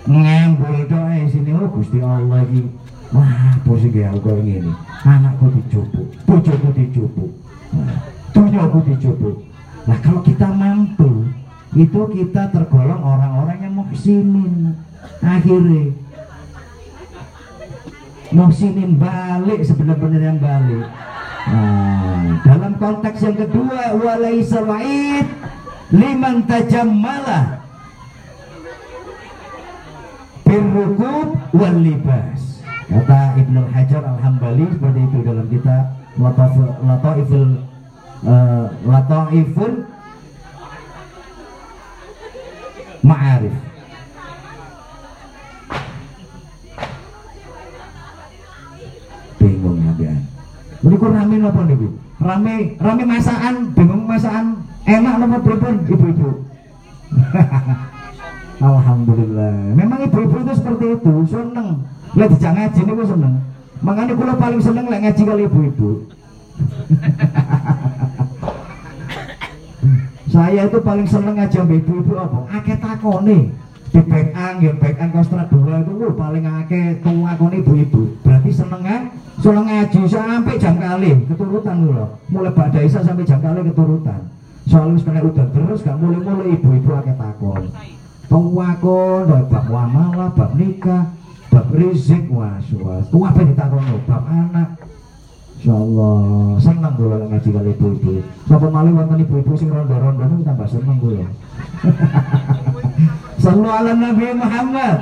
Ngembul tok sini. Oh Gusti Allah iki. Wah, posisi aku kok ngene. Anakku dicupuk, bojoku dicupuk. Dunyaku dicupuk. Nah, kalau kita mampu, itu kita tergolong orang-orang yang muhsinin. Akhirnya muhsinin balik sebenar-benar yang balik. Nah, dalam konteks yang kedua, walaisa wa'id liman tajammala birrukub wal libas kata Ibnu Hajar Al-Hambali seperti itu dalam kitab Lataiful uh, Lataiful Ma'arif. Bingung ya ini kok rame apa nih bu? Rame rame masakan bingung masakan. Enak nopo pripun ibu-ibu? [laughs] Alhamdulillah. Memang ibu-ibu itu seperti itu seneng. Lah dijak ngaji niku seneng. Makanya kula paling seneng lek ngaji kali ibu-ibu. Saya itu paling seneng ngaji sama ibu-ibu apa? Akeh takone. Di Bekan, ya Bekan Kostra 2 itu uh, paling akeh tuakone ibu-ibu. Berarti seneng kan? Seneng ngaji sampai jam kali keturutan lho. Mulai pada Isa sampai jam kali keturutan. Soalnya kena udah terus gak mulai-mulai ibu-ibu akeh takon. Tuakon, bab muamalah, bab nikah, bab rizik wah suas ku apa ditakono bab anak insyaallah. Senang kula ngaji kali ibu-ibu. Sapa malih wonten ibu-ibu sing rondo-rondo niku tambah seneng kula [laughs] Sallu ala Nabi Muhammad.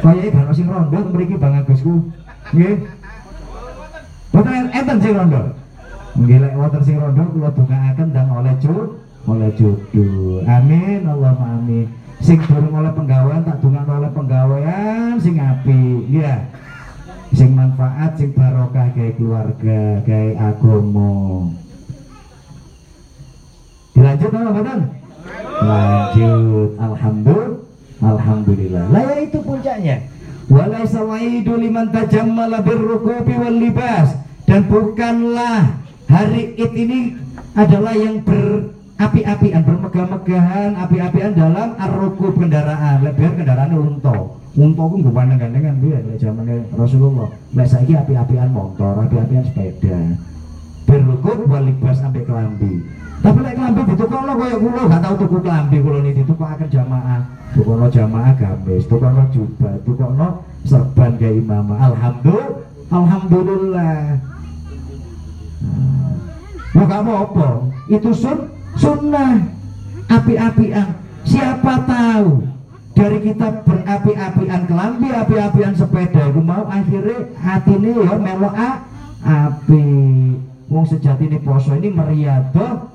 Kaya gak sing rondo mriki Bang Agusku. Nggih. Boten enten sing rondo Nggih lek wonten sing rondo kula dongaaken dan oleh cu oleh jodoh amin Allahumma amin. Sing durung oleh penggawean tak dungan oleh penggawean sing api ya sing manfaat sing barokah kayak keluarga kayak agomo dilanjut apa betul lanjut. Alhamdulillah alhamdulillah. Lah ya itu puncaknya. Walaisa waidu liman tajammala birrukubi wal libas. Dan bukanlah hari id ini adalah yang ber api-apian bermegah-megahan api-apian dalam arrukub kendaraan. Lebar kendaraan unta unta pun gue pandang gandengan dia lek zaman Rasulullah lek saiki api-apian motor api-apian sepeda kut walibas sampai kelambi tapi lek kelambi ditukokno koyo kula gak tau tuku kelambi kula niki ditukokaken jamaah. Tukono jamaah gamis tukono jubah tukono serban kayak imam. Alhamdulillah alhamdulillah. Nah, gak apa? Itu sun sunnah. Api-apian. Siapa tahu dari kita berapi-apian kelambi api-apian sepeda aku mau akhirnya hati ini ya melok a api. Wong sejati ini poso ini meriado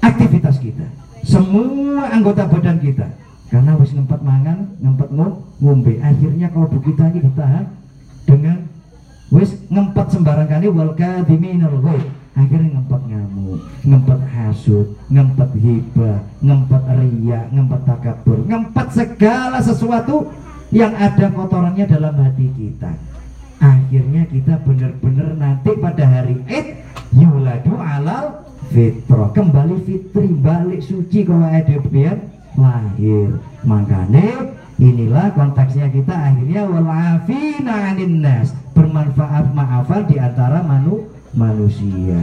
aktivitas kita. Semua anggota badan kita. Karena wis ngempet mangan ngempet ngom ngombe. Akhirnya kalau kita ini ditahan dengan wis ngempet sembarang kali wal kadiminal ghaib akhirnya ngempet ngamuk ngempet hasud ngempet hibah ngempet ria ngempet takabur. Ngempet segala sesuatu yang ada kotorannya dalam hati kita. Akhirnya kita benar-benar nanti pada hari Id yuladu alal fitrah. Kembali fitri balik suci kalau ada lahir. Makanya inilah konteksnya kita akhirnya walafina anin nas. Bermanfaat maafan di antara manu manusia.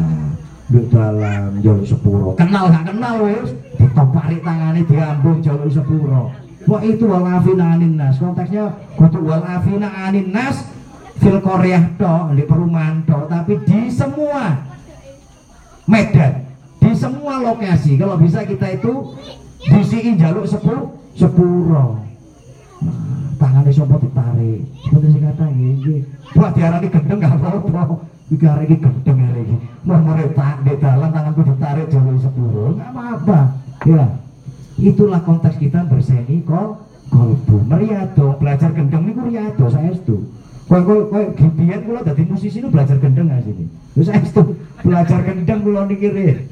Di dalam jalur sepuro. Kenal gak kenal wes? Ditopari tangannya diambung jalur sepuro. Wah itu walafina anin nas. Konteksnya kutu walafina anin nas. Fil Korea toh di perumahan toh tapi di semua Medan di semua lokasi kalau bisa kita itu disiin jaluk sepuluh sepuro. Nah, tangannya sopo ditarik? Seperti sih kata gini buat diarani gendeng gak apa-apa iki arek iki gendeng arek iki. Mau tak di dalam tanganku ditarik jaluk sepuro nggak apa-apa. Ya. Itulah konteks kita berseni kok kolbu meriado belajar gendeng ini riado saya itu Kau kau kau gibian kula dadi musisi nu belajar gendeng sini. Terus saya itu belajar gendeng kula niki.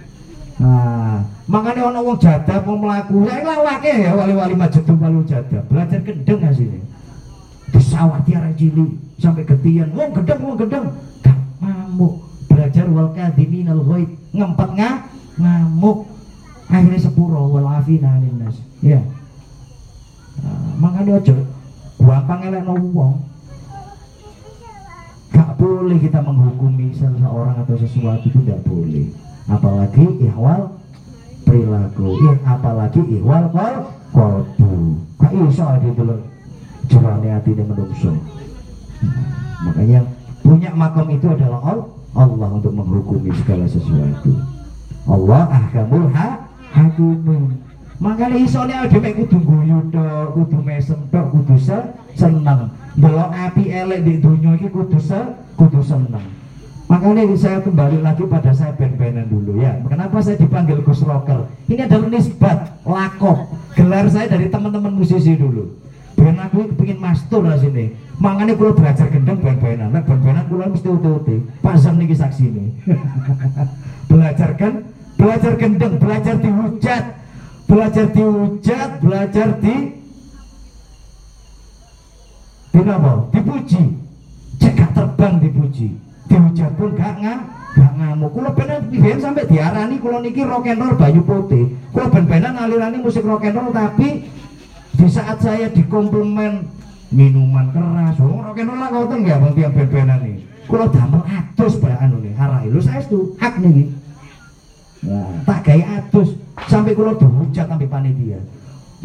Nah, makanya orang wong jadah mau melaku, saya lawake ya wali-wali majedum walu jadah, belajar gendeng nggak sini. Sawah tiara cili sampai ketian, wong gendeng wong gendeng, ngamuk, belajar wal kadimin al ghaib, ngempet nga, ngamuk, akhirnya sepuro wal afina nas. Ya. Nah, makanya ojo gampang elek wong. Gak boleh kita menghukumi seseorang atau sesuatu itu tidak boleh. Apalagi ihwal perilaku. Ya, apalagi ihwal kol kolbu. Gak iso ada dulu jurane hati ini menungso. Makanya punya makam itu adalah Allah untuk menghukumi segala sesuatu. Allah ahkamul ha hakimin makanya isone ada kudu guyu tok kudu mesem tok kudu seneng. Delok api elek di dunia ini kudu se kudu seneng. Makanya saya kembali lagi pada saya ben-benan dulu ya. Kenapa saya dipanggil Gus Rocker ini adalah nisbat lakop. Gelar saya dari teman-teman musisi dulu ben aku ingin master lah sini makanya kalau belajar gendeng ben-benan nah ben-benan kalau mesti uti-uti Pak Zam ini saksi ini [laughs] belajar kan belajar gendeng belajar dihujat belajar dihujat belajar di Kenapa? Dipuji. Cek gak terbang dipuji. Dihujat pun gak ngam, gak ngamuk. Kulo bener biyen sampai diarani kulo niki rock and roll Bayu Putih. Kulo ben-benan alirani musik rock and roll tapi di saat saya dikomplemen minuman keras, rock and roll lah kau ya bang tiang ben-benan nih. Kulo damel atus bae anu nih, harai. Lu saya itu hak nih. Nah, tak gaya atus. Sampai kulo dihujat sampai panitia.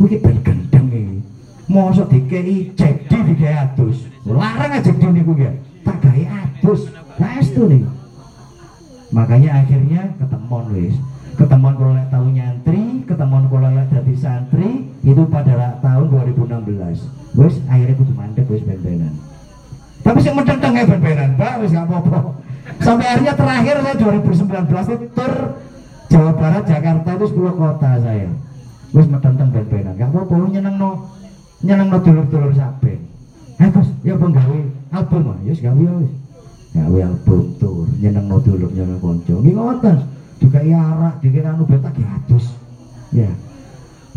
Mungkin ben gendeng nih mosok dikei jadi dikei atus. Larang aja di niku ya tak gawe atus. Itu nih. Makanya akhirnya ketemuan wis ketemuan kalau lek tahu nyantri ketemuan kalau lek jadi santri itu pada tahun 2016 wis akhirnya kudu mandek wis ben-benan. Tapi sih medeng ya ben-benan mbak wis gak apa-apa. Sampai akhirnya terakhir saya 2019 itu tur Jawa Barat Jakarta itu 10 kota saya. Wis medeng ben-benan gak apa-apa. Nyeneng no nyeneng no dulur-dulur saben. Eh terus ya penggawe album ya gawe ya wis. Gawe album tur nyeneng no dulur nyeneng konco. Nggih ngoten juga arak dikira anu betak ya ya.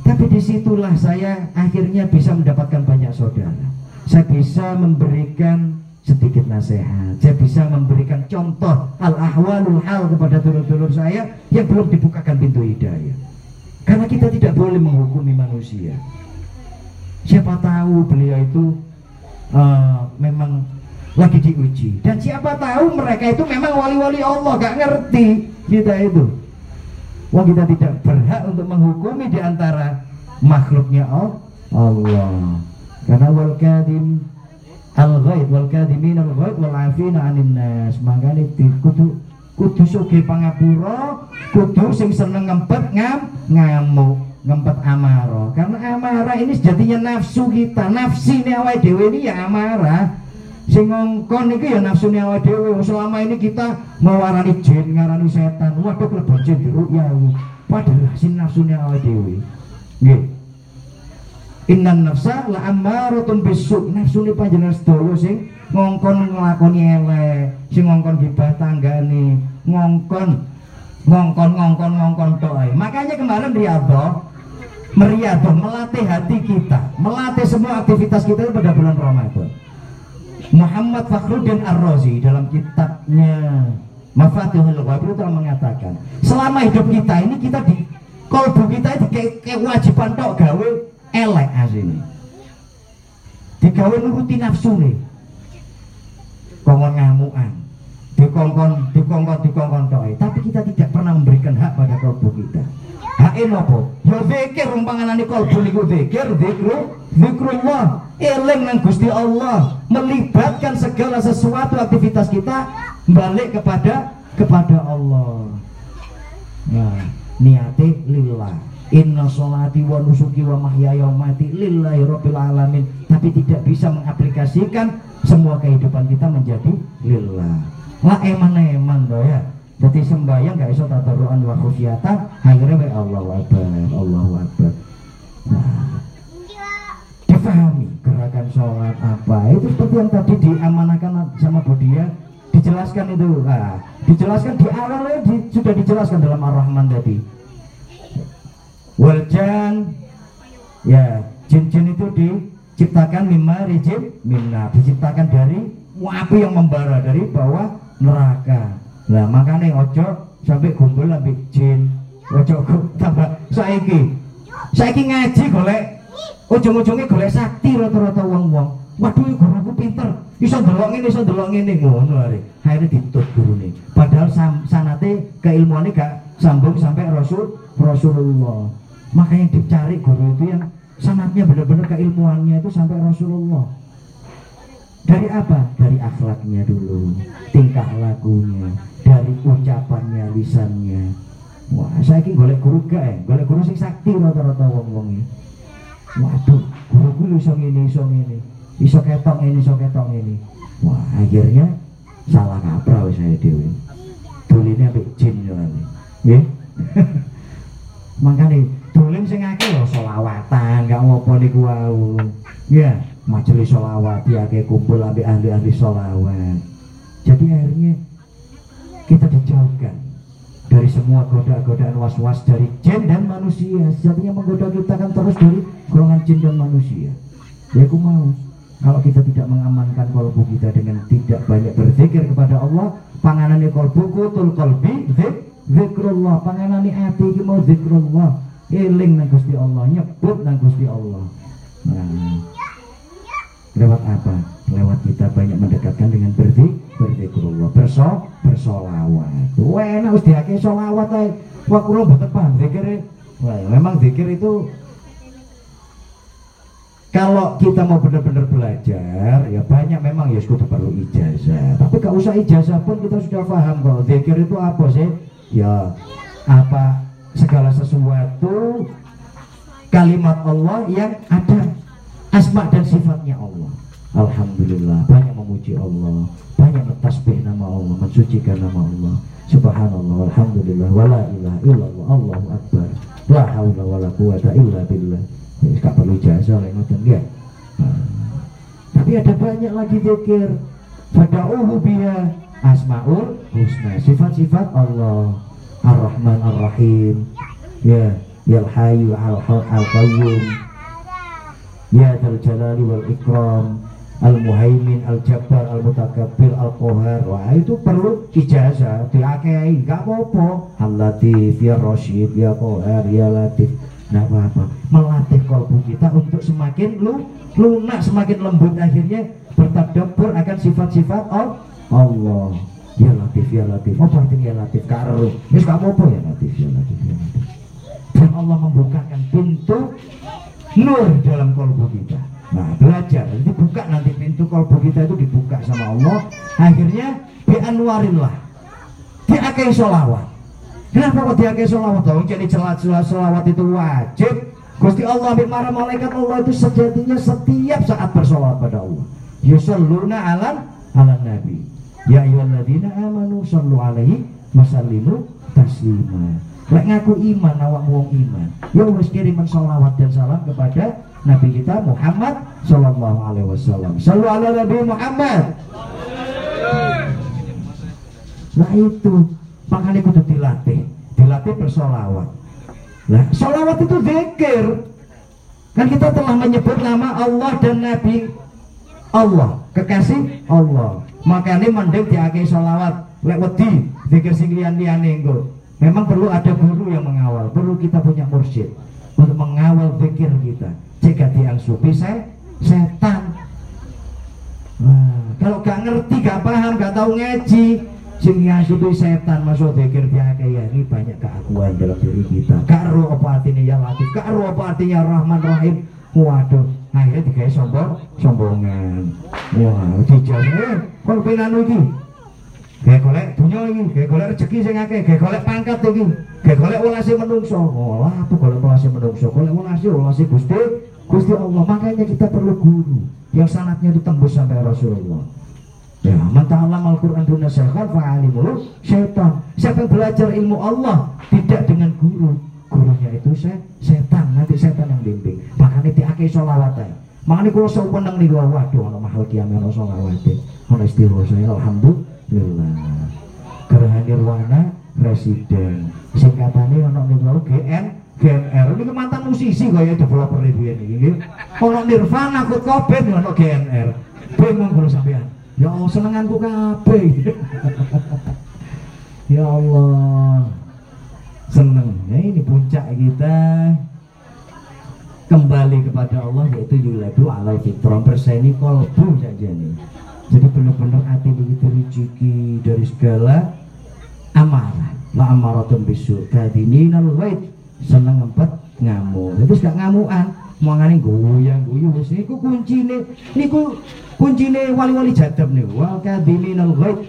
Tapi di situlah saya akhirnya bisa mendapatkan banyak saudara. Saya bisa memberikan sedikit nasihat. Saya bisa memberikan contoh al-ahwalul hal kepada dulur-dulur saya yang belum dibukakan pintu hidayah. Karena kita tidak boleh menghukumi manusia. Siapa tahu beliau itu uh, memang lagi diuji dan siapa tahu mereka itu memang wali-wali Allah gak ngerti kita itu. Wong kita tidak berhak untuk menghukumi di antara makhluknya Allah. Karena wal kadim al ghaib wal kadimin al ghaib wal afina anin nas. Makanya kudu kudu sugih pangapura kudu sing seneng ngempet ngam ngamuk ngempet amarah. Karena amarah ini sejatinya nafsu kita. Nafsi ini awal dewe ini ya amarah sing ngongkon iki ya nafsu ini awal dewe selama ini kita mewarani jin ngarani setan. Waduh kelebon jin dirukyai padahal sin nafsu ini awal dewe nggih. Innan nafsa la ammaratun bisu nafsu ni panjenengan sedaya sing ngongkon nglakoni elek, sing ngongkon gibah tanggane, ngongkon ngongkon ngongkon ngongkon ae. Makanya kemarin riyadhah meriadoh melatih hati kita, melatih semua aktivitas kita pada bulan Ramadan. Muhammad Fakhruddin Ar-Razi dalam kitabnya Mafatihul Ghaib telah mengatakan selama hidup kita ini kita di kolbu kita itu kayak kewajiban tok gawe elek asini digawe nuruti nafsu nih. Kongkon ngamuan dikongkon dikongkon tok ae. tapi kita tidak pernah memberikan hak pada kolbu kita hak apa ya zikir rumpanganane kolbu niku zikir zikru zikrullah eling nang Gusti Allah melibatkan segala sesuatu aktivitas kita balik kepada kepada Allah Nah, niate lillah. Inna sholati wa nusuki wa mahyaya mati lillahi rabbil alamin. Tapi tidak bisa mengaplikasikan semua kehidupan kita menjadi lillah. Lah eman-eman ya. Jadi sembahyang gak iso tadarruan wa khufyata, akhirnya wa Allahu akbar, Allahu akbar. Nah, difahami gerakan sholat apa. Itu seperti yang tadi diamanahkan sama Budia dijelaskan itu. Nah, dijelaskan di awalnya di- sudah dijelaskan dalam ar-Rahman tadi. Waljan ya jin-jin itu diciptakan mimma rijib minna. Diciptakan dari api yang membara dari bawah neraka. Nah makanya ojo sampai kumpul ambil jin. Ojo [laughs] tambah. Saiki. Saiki ngaji golek ujung-ujungnya golek sakti rata-rata wong-wong. Waduh guru aku pinter. Iso ndelok ngene iso ndelok ngene. Ngono are akhirnya ditut gurune. Padahal sam, sanate keilmuannya gak sambung sampai rasul rasulullah. Makanya dicari guru itu yang sanatnya benar-benar keilmuannya itu sampai rasulullah dari apa? Dari akhlaknya dulu tingkah lakunya dari ucapannya lisannya. Wah saya ini golek guru gak ya? Golek guru sing sakti rata-rata wong-wong ini waduh guruku lu iso ngene iso ngene. Iso ketok ini iso ketok ini wah akhirnya salah kaprah saya dewi doline ambek jin jane nggih? [laughs] Makanya dolen sing akeh lho selawatan gak ngopo niku wau. Ya majelis selawat ya kayak kumpul ambek ahli-ahli selawat. Jadi akhirnya kita dijauhkan dari semua goda-godaan was-was dari jin dan manusia. Sejatinya menggoda kita kan terus dari golongan jin dan manusia. Ya aku mau kalau kita tidak mengamankan kolbu kita dengan tidak banyak berzikir kepada Allah panganane kolbu kutul kolbi zik zikrullah. Panganane hati mau zikrullah. Eling nang Gusti Allah nyebut nang Gusti Allah. Nah lewat apa? Lewat kita banyak mendekatkan dengan berzik berzikrullah berso bersolawat. Wah enak wis diake solawat ae wah kula mboten paham zikir wah memang zikir itu kalau kita mau benar-benar belajar ya banyak memang ya sudah perlu ijazah. Tapi gak usah ijazah pun kita sudah paham kalau zikir itu apa sih? Ya apa segala sesuatu kalimat Allah yang ada asma dan sifatnya Allah. Alhamdulillah banyak memuji Allah banyak mentasbih nama Allah mensucikan nama Allah. Subhanallah alhamdulillah wala ilaha illallah Allahu akbar. La haula wala quwata illa billah. Gak perlu jasa lek ngoten ya. Nah, tapi ada banyak lagi zikir. Fada'uhu biha. Asmaul husna sifat-sifat Allah. ar-Rahman ar-Rahim. Ya ya al-hayyu al-qayyum ya dzal jalali wal ikram al-muhaimin al-jabbar al-mutakabbir al-qahar wah itu perlu ijazah diakei gak apa-apa al-latif ya rasyid ya qahar ya latif Nggak apa-apa melatih kolbu kita untuk semakin lu lunak semakin lembut akhirnya ber- bertadabbur akan sifat-sifat Al- Allah. Ya Latif, ya Latif. Apa artinya ya Latif? Karo. Wis kamu apa ya Latif, ya Latif, ya Latif. Dan Allah membukakan pintu nur dalam kolbu kita. Nah, belajar. Jadi buka nanti pintu kolbu kita itu dibuka sama Allah. Akhirnya bianwarillah. Diakai solawat. Kenapa kok diakai solawat? Dong jadi celat solawat itu wajib. Gusti Allah ambil para malaikat Allah itu sejatinya setiap saat bersolawat pada Allah. Yusalluna ala ala nabi. Ya ayyuhalladzina amanu sallu alaihi wasallimu taslima. Lek ngaku iman awak wong iman. Ya wis kiriman sholawat dan salam kepada Nabi kita Muhammad sallallahu alaihi wasallam. Sallu ala Nabi Muhammad. Nah itu makanya kudu dilatih, dilatih bersolawat. Nah, solawat itu zikir. Kan kita telah menyebut nama Allah dan Nabi Allah, kekasih Allah. Makanya mending diakai solawat lek wedi zikir sing liyan-liyane engko. Memang perlu ada guru yang mengawal, perlu kita punya mursyid untuk mengawal zikir kita. Jika diangsupi saya setan. Nah, kalau gak ngerti, gak paham, gak tahu ngaji, sing ngasupi setan masuk zikir diakai ya ini banyak keakuan dalam diri kita. Karo apa artinya ya latif, karo apa artinya Rahman Rahim. Waduh, akhirnya digawe sombong, sombongan. Wah, dijane, kok penanu iki? Kayak golek dunia ini, kayak golek rezeki sing akeh, kayak golek pangkat iki, kayak golek welase menungso. Oh, apa golek welase menungso? Golek welase welase Gusti, Gusti Allah. Makanya kita perlu guru yang sanatnya itu tembus sampai Rasulullah. Ya, man ta'allama al-Qur'an duna syaikhan fa'alimul syaitan. Siapa yang belajar ilmu Allah tidak dengan guru, gurunya itu se setan, nanti setan yang bimbing. Makanya diakai sholawat ae. Makanya kalau saya menang nih waduh, ono mahal kiamat ono sholawat ono istighfar saya alhamdulillah. Gerah Nirwana Presiden. Singkatannya ono niku GN GNR ini mantan musisi kaya developer ribuan ini nggih. Ono Nirvana Kurt Cobain ono GNR. Bingung kalau sampean. Ya Allah senenganku kabeh. [laughs] ya Allah. Seneng. Ya ini puncak kita kembali kepada Allah yaitu yuladu alal fitrah berseni kolbu saja nih jadi benar-benar hati begitu rezeki dari segala amarah. La amaratun bisu kadininal wait seneng ngempet ngamuk. Terus gak ngamukan. Mangane goyang guyu wis niku kuncine niku kuncine wali-wali jadab nih wal kadininal wait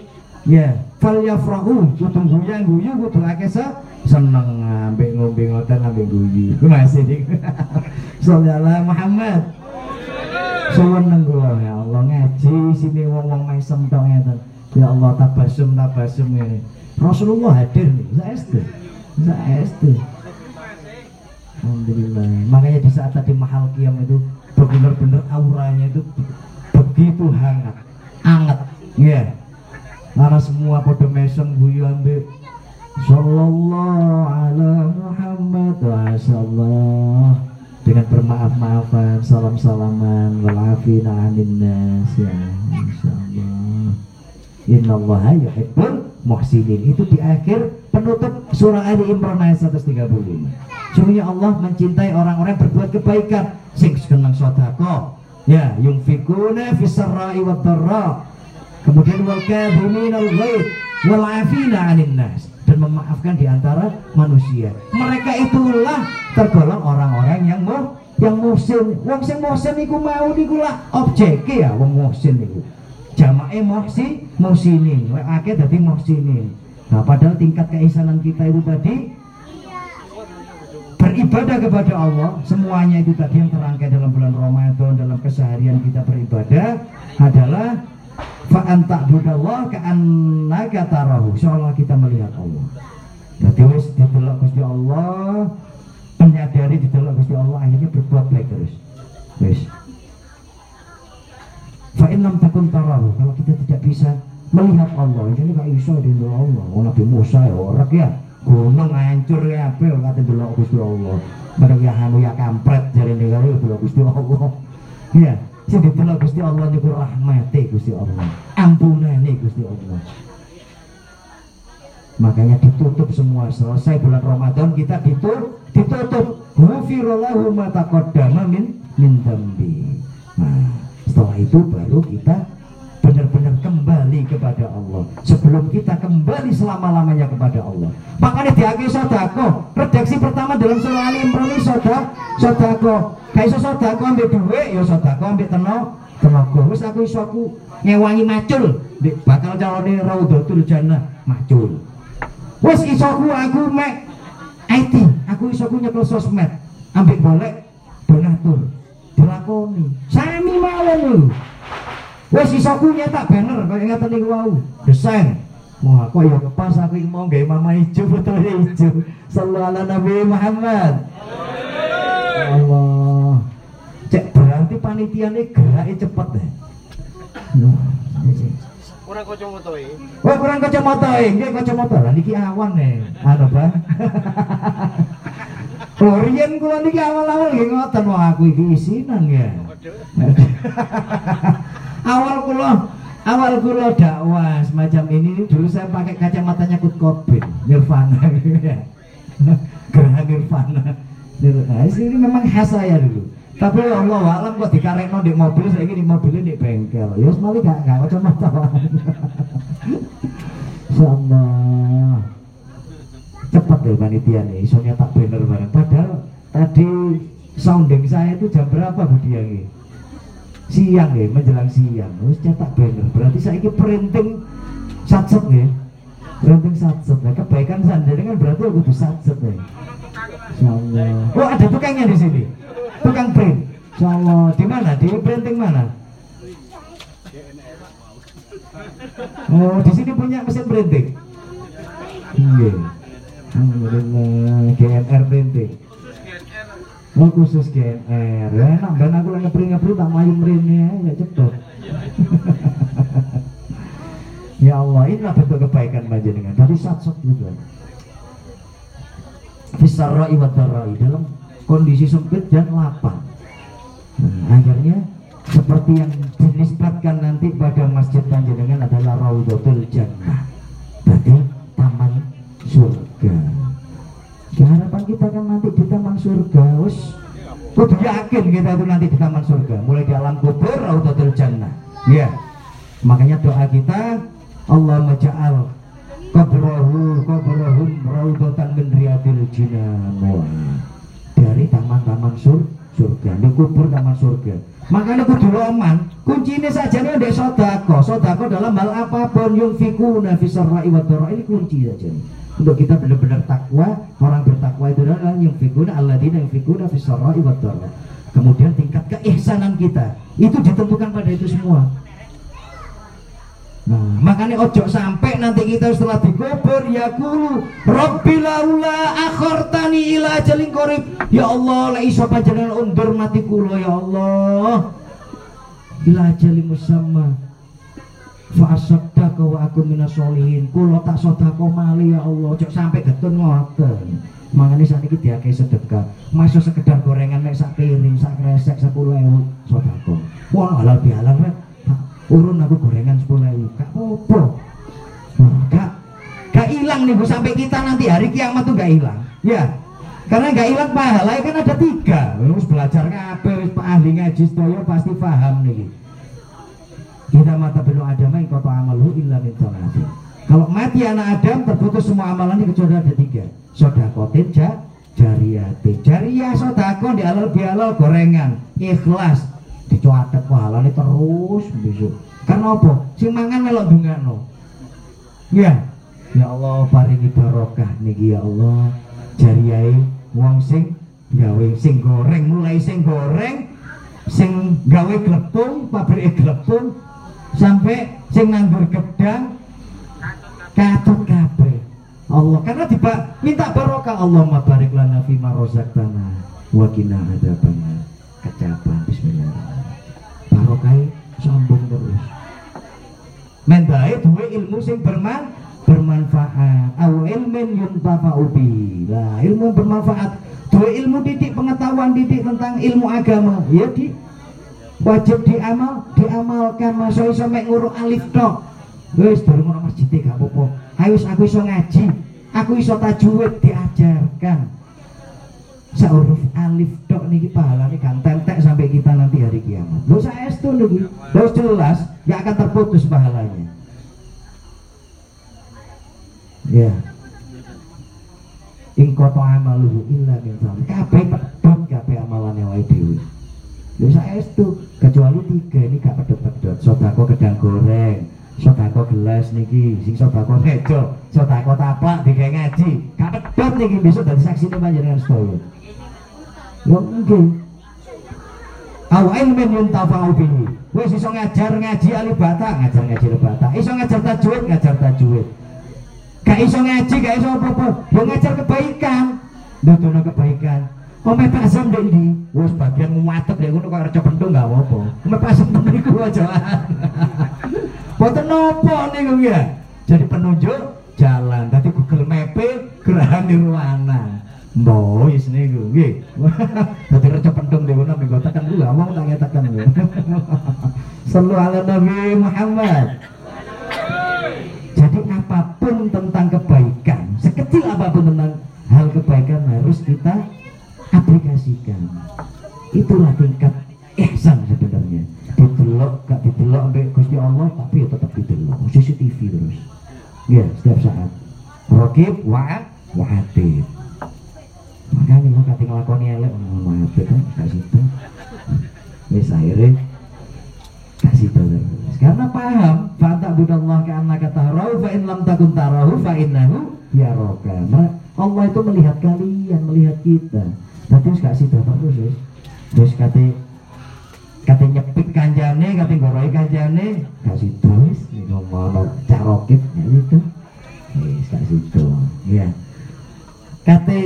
ya fal yafrahu. Kudu goyang guyu kudu akeh se seneng ambek ngombe ngoten ambek guyu. Ku masih nih [laughs] sallallahu Muhammad Seneng kula ya Allah ngaji sini wong-wong mesem tok ngeten. Ya Allah tabasum tabasum ini. Rasulullah hadir nih, saestu. Saestu. Alhamdulillah. Makanya di saat tadi mahal kiam itu benar-benar auranya itu begitu hangat, anget. Ya. Karena semua pada mesem guyu ambek Sallallahu ala Muhammad wa sallallahu dengan bermaaf-maafan, salam-salaman, walafina anin nas ya, insyaallah. Innallaha yuhibbul muhsinin. Itu di akhir penutup surah Ali Imran ayat 135. Sungguhnya Allah mencintai orang-orang berbuat kebaikan, sing seneng sedekah. Ya, yunfikuna fis sarra'i wad. Kemudian wal kadhiminal ghaid wal 'afina nas dan memaafkan di antara manusia. Mereka itulah tergolong orang-orang yang mau yang muhsin. Wong sing muhsin iku mau niku lah objeke ya wong muhsin niku. Jamae muhsi muhsinin, akeh dadi muhsinin. Nah, padahal tingkat keisanan kita itu tadi beribadah kepada Allah semuanya itu tadi yang terangkai dalam bulan Ramadan dalam keseharian kita beribadah adalah fa'an ta'budallah ka'annaka tarahu. Seolah kita melihat Allah. Jadi wis didelok Gusti Allah menyadari didelok Gusti Allah akhirnya berbuat baik terus. Wis. Fa'in lam takun tarahu. Kalau kita tidak bisa melihat Allah ini gak bisa di Allah. Oh, Nabi Musa ya orang ya. Gunung hancur ya apa kata delok Gusti Allah. Mereka ya hanu ya kampret jari negara delok Gusti Allah. Iya sing didelok Gusti Allah niku rahmate Gusti Allah. Ampunane Gusti Allah. Makanya ditutup semua. Selesai bulan Ramadan kita ditutup ditutup. Ghufirallahu ma taqaddama min min dambi nah setelah itu baru kita benar-benar kembali kepada Allah. Sebelum kita kembali selama-lamanya kepada Allah. Makanya di akhir sodako. Redaksi pertama dalam surah Ali Imran sodako. Gak iso sodako ambil duit, ya sodako ambil tenok, tenaga. Wis aku iso aku ngewangi macul, Di, bakal calone Raudhatul Jannah macul. Wis iso aku aku mek IT, aku iso aku nyekel sosmed, ambil boleh donatur, dilakoni. Sami mawon lho. Wes iso ku nyetak banner kaya ngeten niku wau. Desain. Wah, kok ya pas aku mau gawe mama ijo foto ijo. Sallallahu ala Nabi Muhammad. Allah. Cek berarti panitiane gerake cepet deh. Kurang kacamata e. Wah, kurang kacamata e. Nggih kacamata. Lah niki awan nih. Anu, Bang. [laughs] Oh, riyen kula niki awal-awal nggih ngoten wah aku iki isinan ya. [laughs] awal kula awal kula dakwah semacam ini dulu saya pakai kacamatanya Kurt Cobain Nirvana [laughs] Gerah Nirvana Nah, ini memang khas saya dulu tapi Allah alam kok dikarekno di mobil saya di mobilnya di bengkel. Ya semali gak gak kacamata Insyaallah cepet deh panitia nih isonya tak bener bareng. Padahal tadi sounding saya itu jam berapa Bu Dia ini? siang ya menjelang siang. Harus cetak banner. Berarti saya ini printing satset ya? Printing satset. Nah, kebaikan sendiri kan berarti aku tuh satset ya? Insyaallah oh ada tukangnya di sini tukang print. Insyaallah di mana? Di printing mana? Oh di sini punya mesin printing? Iya. GNR printing. Oh khusus GNR ya enak. Dan aku lagi ngepri ngepri tak mayu mrene ya cepet. [laughs] Ya Allah inilah bentuk kebaikan panjenengan. Tapi sat-sat juga. Fisarra'i wa dalam kondisi sempit dan lapang nah, akhirnya seperti yang dinisbatkan nanti pada masjid panjenengan adalah Raudhatul Jannah. Berarti taman surga. Harapan kita kan nanti di taman surga wes. Kudu yakin kita itu nanti di taman surga? Mulai di alam kubur Raudhatul Jannah. Ya makanya doa kita Allah maja'al qabrahu qabrahum raudhatan min riyadil jinan dari taman-taman sur surga. Di kubur taman surga. Makanya kudu aman. Kuncinya saja nih ada sodako. Sodako dalam hal apa pun yung fikuna fisarra'i wa ini kunci saja untuk kita benar-benar takwa orang bertakwa itu adalah yang fikuna alladzina yang fikuna fisarra'i wa kemudian tingkat keihsanan kita. Itu ditentukan pada itu semua Nah, makanya ojo sampai nanti kita setelah dikubur ya kulu Rabbi laula akhortani ila ajalin korib Ya Allah la iso panjenengan undur mati kulo ya Allah. Ila ajalin musamma. Fa asaddaka wa aku minas solihin kulo tak sodako mali ya Allah. Ojo sampai getun ngoten. Makanya saat ini dia kayak sedekah. Masuk sekedar gorengan mek sak piring sak kresek sepuluh ewu sodako. Wah halal bihalal rek urun aku gorengan sepuluh ribu gak apa gak gak hilang nih bu. Sampai kita nanti hari kiamat tuh gak hilang. Ya karena gak hilang pahala kan ada tiga. Harus belajar ngapain wis ahli ngaji stoyo pasti paham nih kita mata belum ada main kota amalu illa min kalau mati anak Adam terputus semua amalannya kecuali ada tiga. Sodakotin ja, jariyatin. Jariyah sodakon di alal bialal gorengan. Ikhlas dicuatet pahalane terus besok karena apa? Sing mangan melok dungakno ya ya Allah paringi barokah niki ya Allah. Jariyae wong sing gawe sing goreng mulai sing goreng sing gawe glepung pabrik glepung sampai sing nandur gedang katut kabeh. Allah karena tiba minta barokah Allah barik lana fi ma razaqtana wa qina adzabannar. Kecapan barokai sombong terus. Mendae duwe ilmu sing berman bermanfaat. Au ilmin yuntafa'u bi. Lah ilmu bermanfaat. Dua ilmu didik pengetahuan didik tentang ilmu agama. Ya di. Wajib diamal diamalkan. Masa iso mek nguruk alif tok. Wis dari ngono masjid gak apa-apa. Ayo aku iso ngaji. Aku iso tajwid diajarkan seuruf alif tok niki pahalane kan tentek sampai kita nanti hari kiamat. Lho saestu niki, lho jelas gak akan terputus pahalanya. Ya. Ing koto amaluhu illa min salam. Kabeh pedot kabeh amalane wae dhewe. Lha saestu kecuali tiga ini gak pedot-pedot. Sodako gedang goreng, sodako gelas niki, sing sodako meja, sodako taplak digawe ngaji. Gak pedot niki besok dadi saksine panjenengan sedaya. Nggih. Aw ilmin yuntafa'u bihi. Wis iso ngajar ngaji alibata, ngajar ngaji alibata. Iso ngajar tajwid, ngajar tajwid. Gak iso ngaji, gak iso apa-apa. Yo ngajar kebaikan. Nutuno kebaikan. Ome Pak Sam ndek ndi? Wis bagian nguwatek ya ngono kok reca pentung gak apa-apa. Ome Pak Sam niku ajoan. [laughs] Boten nopo niku ya. Jadi penunjuk jalan. Dadi Google Map Geraha Nirwana. Mbok wis niku nggih. Dadi reca pentung niku nang minggu tekan dulu wong tak ngetaken niku. [laughs] Sallu ala Nabi Muhammad. Jadi apa pun tentang kebaikan, sekecil apa pun tentang hal kebaikan harus kita aplikasikan. Itulah tingkat ihsan sebenarnya. Didelok, gak didelok ambek Gusti Allah, tapi ya tetap didelok. CCTV terus. Ya, setiap saat. Rokib, wa'at, wa'atid. Makanya mau kati ngelakoni elek, mau wa'atid kan, gak situ. Wis akhirnya kasih tahu terus. Karena paham, fa'ta budallah ka'anna katarahu fa in lam takun tarahu fa innahu yaraka. Nah, Allah itu melihat kalian, melihat kita. Harus kasih tahu terus ya. Terus kata kata nyepik kanjane, kata goroi kanjane, kasih terus. Ngomong carokit, ya gitu. Wis kasih tahu. Ya. Kata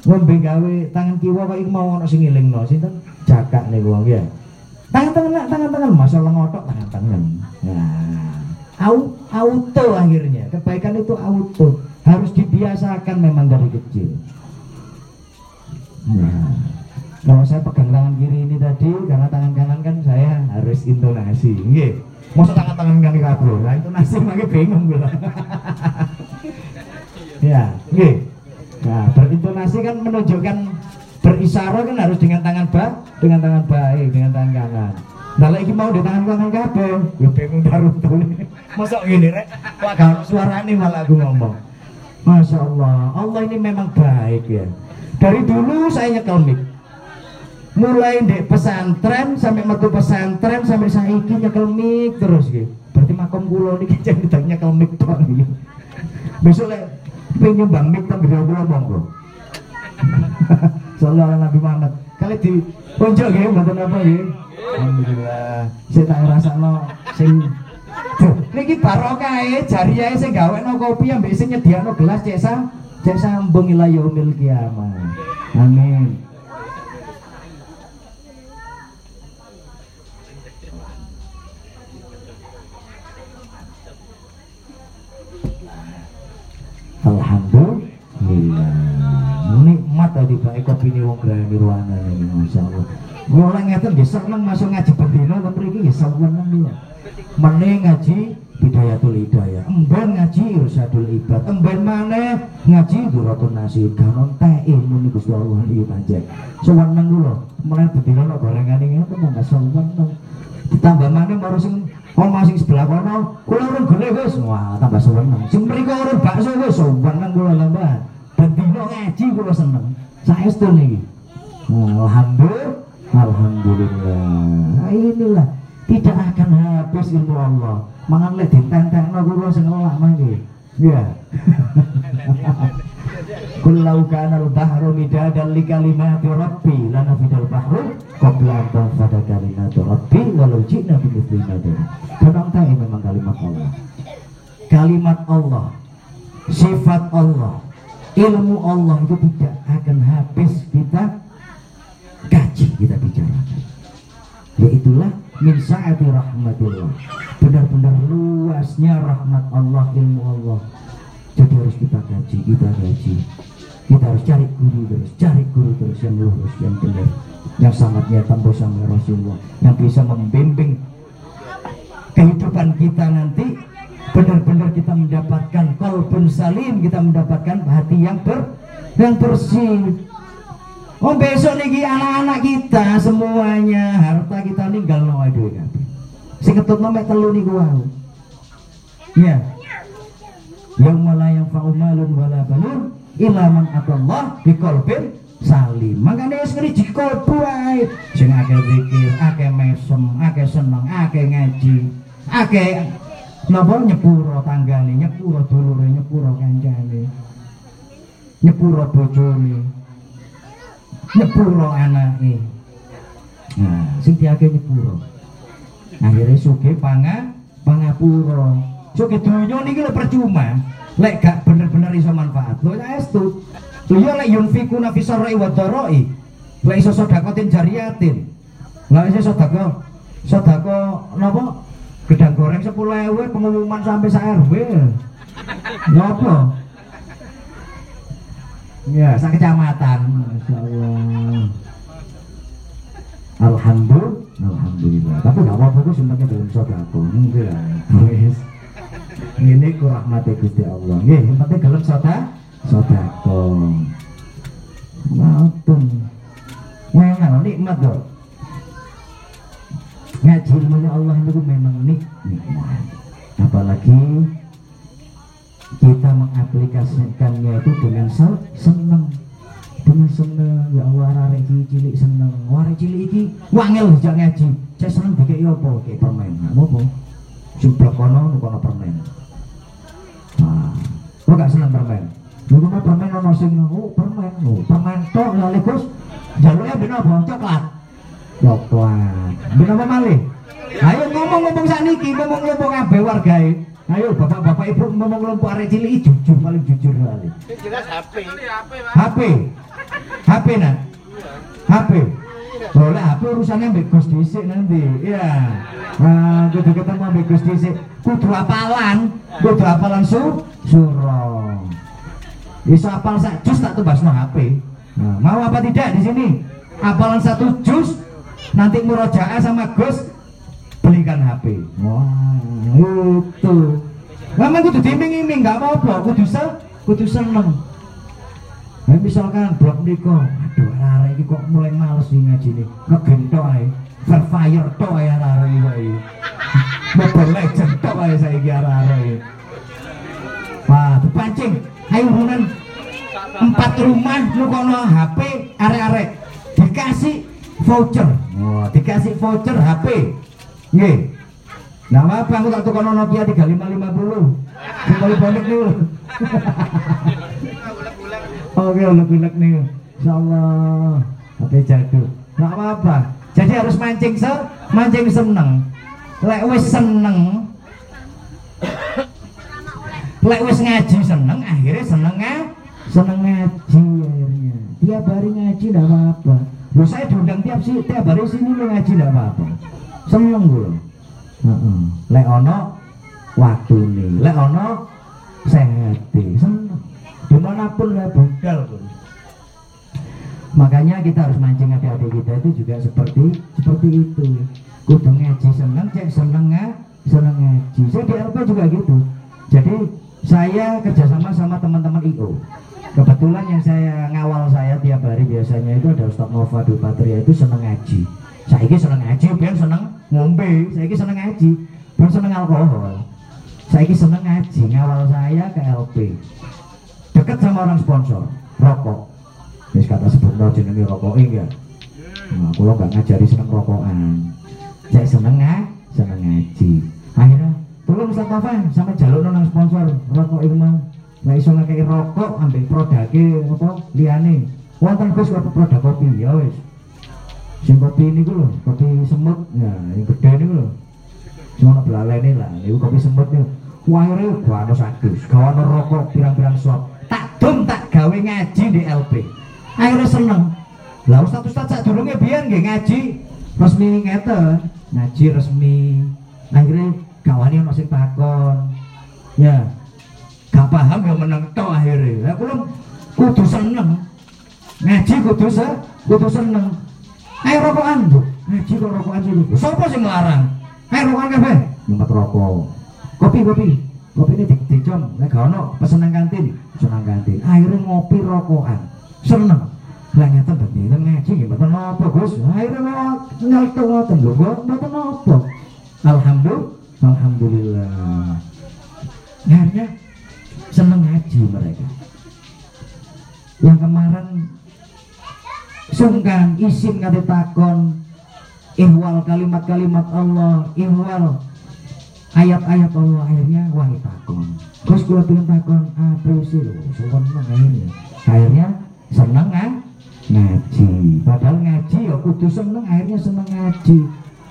ngombe gawe tangan kiwa kok iku mau ono sing ngelingno sinten? Cakak niku wong ya. Tangan tangan tangan tangan masalah ngotok tangan tangan nah au, auto akhirnya. Kebaikan itu auto. Harus dibiasakan memang dari kecil. Nah kalau saya pegang tangan kiri ini tadi karena tangan kanan kan saya harus intonasi. Nggih. Masa tangan tangan kami kabur? Nah intonasi lagi bingung gue [laughs] ya nggih berintonasi kan menunjukkan berisarat kan harus dengan tangan baik dengan tangan baik dengan tangan kanan. Nah lagi mau di tangan kanan kabeh ya bingung darutun masa gini rek. Wah suara ini malah aku ngomong. Masya Allah Allah ini memang baik ya. Dari dulu saya nyekel mic. Mulai di pesantren sampai metu pesantren sampai saiki nyekel mic terus gitu berarti makom kulo ini kita [laughs] nyekel mic tok gitu besok lek pengen nyumbang mic [laughs] Sallallahu Nabi Muhammad. Kali di pojok nggih mboten apa nggih. Alhamdulillah. Sing tak rasakno sing Duh, niki barokah e jariyae sing gawekno kopi ambek sing nyediakno gelas cek sam cek sambung ila yaumil. Amin. Alhamdulillah nikmat tadi baik kopi ini wong Geraha Nirwana ini Masya Allah mulai ngeten nggih seneng masuk ngaji bendina ten mriki nggih seneng niku meneh ngaji Hidayatul Hidayah. Emben ngaji Irsadul Ibad. Emben maneh ngaji Duratun Nasib kanon teh ilmu niku Gusti Allah iki panjang seneng kula meneh bendina nek gorengan iki ngoten nggak seneng ditambah maneh baru sing Oma sing sebelah kono, kula urun gele wis, wah tambah seneng. Sing mriko urun bakso wis, seneng kula tambah. Dan dino ngaji kula seneng. Saestu niki. Alhamdulillah. Alhamdulillah. Nah, inilah tidak akan habis ilmu Allah. Mangan lek ditentekno kula sing ngelak mangke. Ya. [laughs] Kullau kana al-bahru midadan li kalimati rabbi lanafidal bahru qabla an tanfada kalimatu rabbi walau ji'na bi mithli madad. Kadang memang kalimat Allah. Kalimat Allah, sifat Allah, ilmu Allah itu tidak akan habis kita kaji kita bicarakan. Yaitulah min sa'ati rahmatillah. Benar-benar luasnya rahmat Allah, ilmu Allah. Jadi harus kita kaji, kita kaji. Kita harus cari guru terus, cari guru terus yang lurus, yang benar, yang sangatnya tambah sama Rasulullah, yang bisa membimbing kehidupan kita nanti benar-benar kita mendapatkan kalbun salim, kita mendapatkan hati yang ber yang bersih. Oh besok nih anak-anak kita semuanya harta kita ninggal no aduh kabeh. Sing ketut mek telu niku wae. Iya. yauma la yanfa'u malun wala banun illa man atallah biqalbin salim makanya wis ngeri kolbu ae sing akeh zikir akeh mesem akeh seneng akeh ngaji akeh napa nyepuro tanggane nyepuro dulure nyepuro kancane nyepuro bojone nyepuro anake. Nah sing diake nyepuro. Akhirnya suge panga pangapura suge donya niki lho percuma. Lek gak bener-bener iso manfaat. Lho estu. Lho ya lek yunfikuna fi sarri wa dharai. Lek iso sedekatin jariyatin. Lek iso sedekah sedekah napa gedang goreng 10.000 pengumuman sampai sa RW Ngopo? Ya, sak kecamatan. Masya. Alhamdulillah, alhamdulillah. Tapi gak apa-apa kok semuanya dalam sodako. Enggak. Ini ku rahmati Gusti Allah. Nggih, yang penting gelem soda sodako. Ngoten. Ngene nikmat kok. Ilmunya Allah itu memang nikmat. Apalagi kita mengaplikasikannya itu dengan seneng. Dengan seneng ya Allah arek iki cilik seneng. Arek cilik iki wangel dijak ngaji. Saya seneng dikek apa? Kayak permen. Nggak apa? Jumlah kono kono permen. Nah lo gak seneng permen? Lu mah permen ono sing oh permen. Oh permen tok ya Gus. Jalurnya ben apa coklat coklat ben apa malih ayo ngomong-ngomong sakniki ngomong ngomong kabeh wargae Ayo bapak-bapak ibu ngomong kelompok arek cilik jujur paling jujur kali. jelas HP HP. HP nak. HP. Boleh HP urusannya ambek Gus dhisik nanti. Iya. Nah, kudu ketemu ambek Gus dhisik. Kudu apalan, kudu apalan su suro. Iso apal sak jus tak tebasno HP. Nah, mau apa tidak di sini? Apalan satu jus nanti murojaah sama Gus belikan HP. Wah, itu. Memang kudu diiming-iming nggak apa-apa, kudu se kudu seneng. Nah, misalkan blok niko, aduh arek iki kok mulai males nih ngaji nih, ngegentok ae. Free Fire tok ae arek iki saiki. [laughs] Mobile Legend tok ae saiki arek iki. Wah, dipancing. Ayo empat rumah lu kono HP arek-arek dikasih voucher. Wah, dikasih voucher HP. Nggih. Nah, apa aku tak tukono Nokia 3550. Kembali balik nih. Oke, unek-unek nih. Insyaallah. HP jadul. Enggak apa-apa. Jadi harus mancing se, mancing seneng. Lek wis seneng, lek wis ngaji seneng, akhirnya seneng seneng ngaji akhirnya. Tiap hari ngaji enggak apa-apa. Loh saya diundang tiap sih, tiap hari sini lo ngaji enggak apa-apa. Seneng gue. Heeh. Lek ono waktu nih, lek ono sehat seneng. Di mana pun lah budal pun. Makanya kita harus mancing adik-adik kita itu juga seperti seperti itu. Kudu ngaji seneng, cek seneng nga, seneng ngaji. Saya di LP juga gitu. Jadi saya kerjasama sama teman-teman IO. Kebetulan yang saya ngawal saya tiap hari biasanya itu ada Ustadz Nova Dupatria itu seneng ngaji. Saya ini seneng ngaji, biar seneng ngombe. Saya ini seneng ngaji, biar seneng alkohol. Saya ini seneng ngaji, ngawal saya ke LP. Dekat sama orang sponsor, rokok. Wis kata sebutno jenenge rokok enggak. Nah, kalau nggak ngajari seneng rokokan. Saya seneng nga, seneng ngaji. Akhirnya tolong Ustaz Taufan sampai jaluk nang sponsor rokok itu mah. Nah iso ngekei rokok ambil produknya apa liane. Wonten Gus produk kopi ya wis. Sing kopi ini lho, kopi semut ya, yang gede ini lho. Cuma nak belalene lah, ini kopi semut nih. Wah, ini gua ada gak ada rokok pirang-pirang shop. Tak dum tak gawe ngaji di LP. Akhirnya seneng. Lah ustaz ustaz sak durunge biyen nggih ngaji resmi ngeten, ngaji resmi. Akhirnya ono sing takon. Ya. Gak paham ya meneng tok akhirnya. Kula kudu seneng. Ngaji kudu se kudu seneng. Ayo rokokan, Bu. Ngaji kok rokokan sih. Sopo sing nglarang? Ayo rokokan kabeh. Nyumet rokok. Kopi kopi. Kopi ini di, dicom, nek gak ono pesen nang kantin, pesen nang kantin. Akhirnya ngopi rokokan. Seneng. Lah nyata berarti ngaji mboten napa Gus. Akhirnya kok nyeltuk ngoten lho, kok mboten napa. Alhamdulillah. Alhamdulillah. Akhirnya seneng ngaji mereka yang kemarin sungkan isim kata takon. Ihwal kalimat-kalimat Allah ihwal. Ayat-ayat Allah akhirnya wah takon. Terus kula pengen takon apa sih lo seneng akhirnya. Akhirnya seneng kan? Ngaji. Padahal ngaji ya kudu seneng akhirnya seneng ngaji.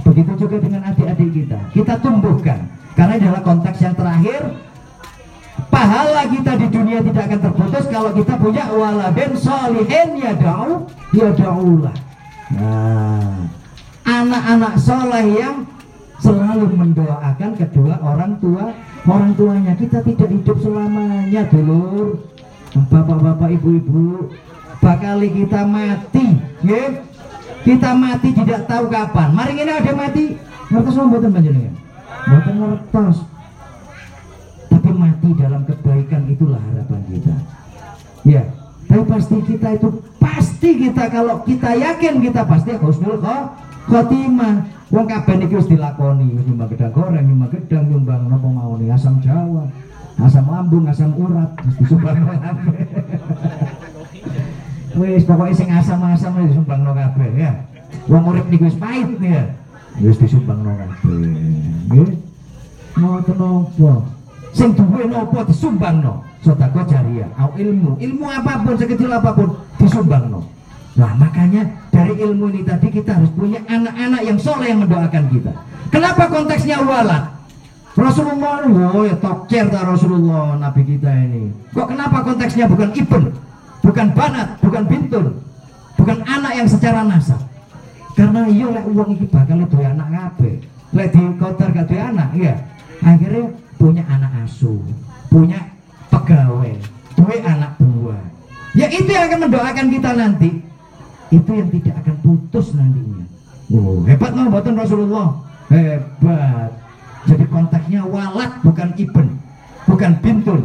Begitu juga dengan adik-adik kita. Kita tumbuhkan. Karena adalah konteks yang terakhir pahala kita di dunia tidak akan terputus kalau kita punya waladen solihin ya da'u ya da'ulah. Nah anak-anak soleh yang selalu mendoakan kedua orang tua orang tuanya kita tidak hidup selamanya dulur. Bapak-bapak ibu-ibu bakal kita mati ya. Kita mati tidak tahu kapan. Mari ini ada mati. Ngertos mboten panjenengan? Mboten ngertos tapi mati dalam kebaikan itulah harapan kita. Ya tapi pasti kita itu pasti kita kalau kita yakin kita pasti husnul khotimah. Wong kabeh niki wis dilakoni nyumbang gedang goreng nyumbang gedang nyumbang napa mawon asam jawa asam lambung asam urat [laughs] wis disumbang kabeh. Wis pokoknya sing asam-asam wis disumbang kabeh ya. Wong urip niku wis pahit nih ya. Wis disumbang kabeh nggih. Ngoten napa sing duwe napa disumbangno. Sedekah jariah. Au ilmu. Ilmu apa pun sekecil apa pun disumbangno. Nah makanya dari ilmu ini tadi kita harus punya anak-anak yang soleh yang mendoakan kita. Kenapa konteksnya walad Rasulullah oh ya tokcer tak Rasulullah Nabi kita ini. Kok kenapa konteksnya bukan ibn? Bukan banat bukan bintun bukan anak yang secara nasab. Karena iya lek uang iki bakal duwe anak kabeh. Lek di kotor gak anak iya. Akhirnya punya anak asuh punya pegawai duwe anak buah. Ya itu yang akan mendoakan kita nanti. Itu yang tidak akan putus nantinya. Oh hebat loh buatan Rasulullah? Hebat. Jadi konteksnya walat bukan ibn bukan bintun.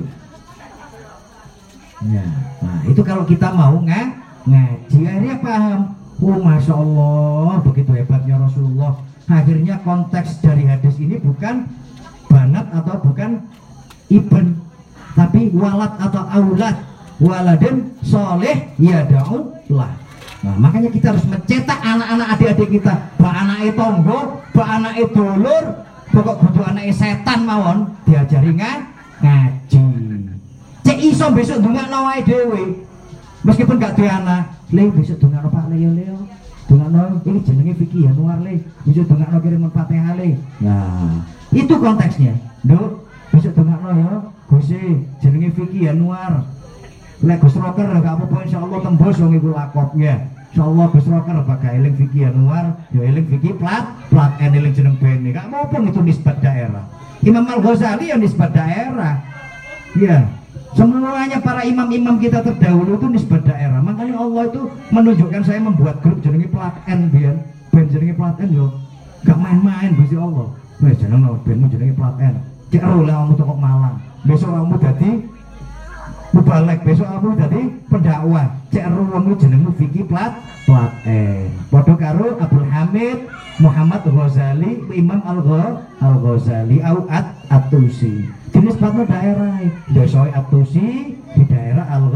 Ya nah itu kalau kita mau nggak ngaji. Akhirnya paham. Oh masya Allah begitu hebatnya Rasulullah. Akhirnya konteks dari hadis ini bukan banat atau bukan ibn tapi walat atau aulad. Waladin soleh ya lah nah makanya kita harus mencetak anak-anak adik-adik kita. Pak anak tonggo pak anak dulur pokok kudu anak setan mawon diajari ngaji. Cek iso besok dungak nawai dewi meskipun gak duwe anak le besok dungak pak leo leo dungak ini jenenge Vicky Yanuar le. Besok dungak kirim fatihah le. Nah itu konteksnya. Dok besok dungak ya Gusi jenenge Vicky Yanuar lek Gus Rocker gak apa-apa insyaallah tembus wong iku lakop ya insyaallah Gus Rocker bakal eling Vicky Yanuar ya eling Vicky plat plat N eling jeneng bene. Gak apa itu nisbat daerah. Imam Al Ghazali ya nisbat daerah. Ya semuanya para imam-imam kita terdahulu itu nisbat daerah. Makanya Allah itu menunjukkan saya membuat grup jenenge plat N biar ben jenenge plat N yo. Gak main-main Gusti Allah wes jeneng benmu jenenge plat N. Cek lah kamu toko Malang. Besok kamu jadi mubalek besok kamu jadi pendakwah cek ruangmu jenengmu Vicky plat plat eh podo karo Abdul Hamid Muhammad Ghazali Imam Al Al Ghazali au at atusi. Jenis patno daerah desa atusi di daerah Al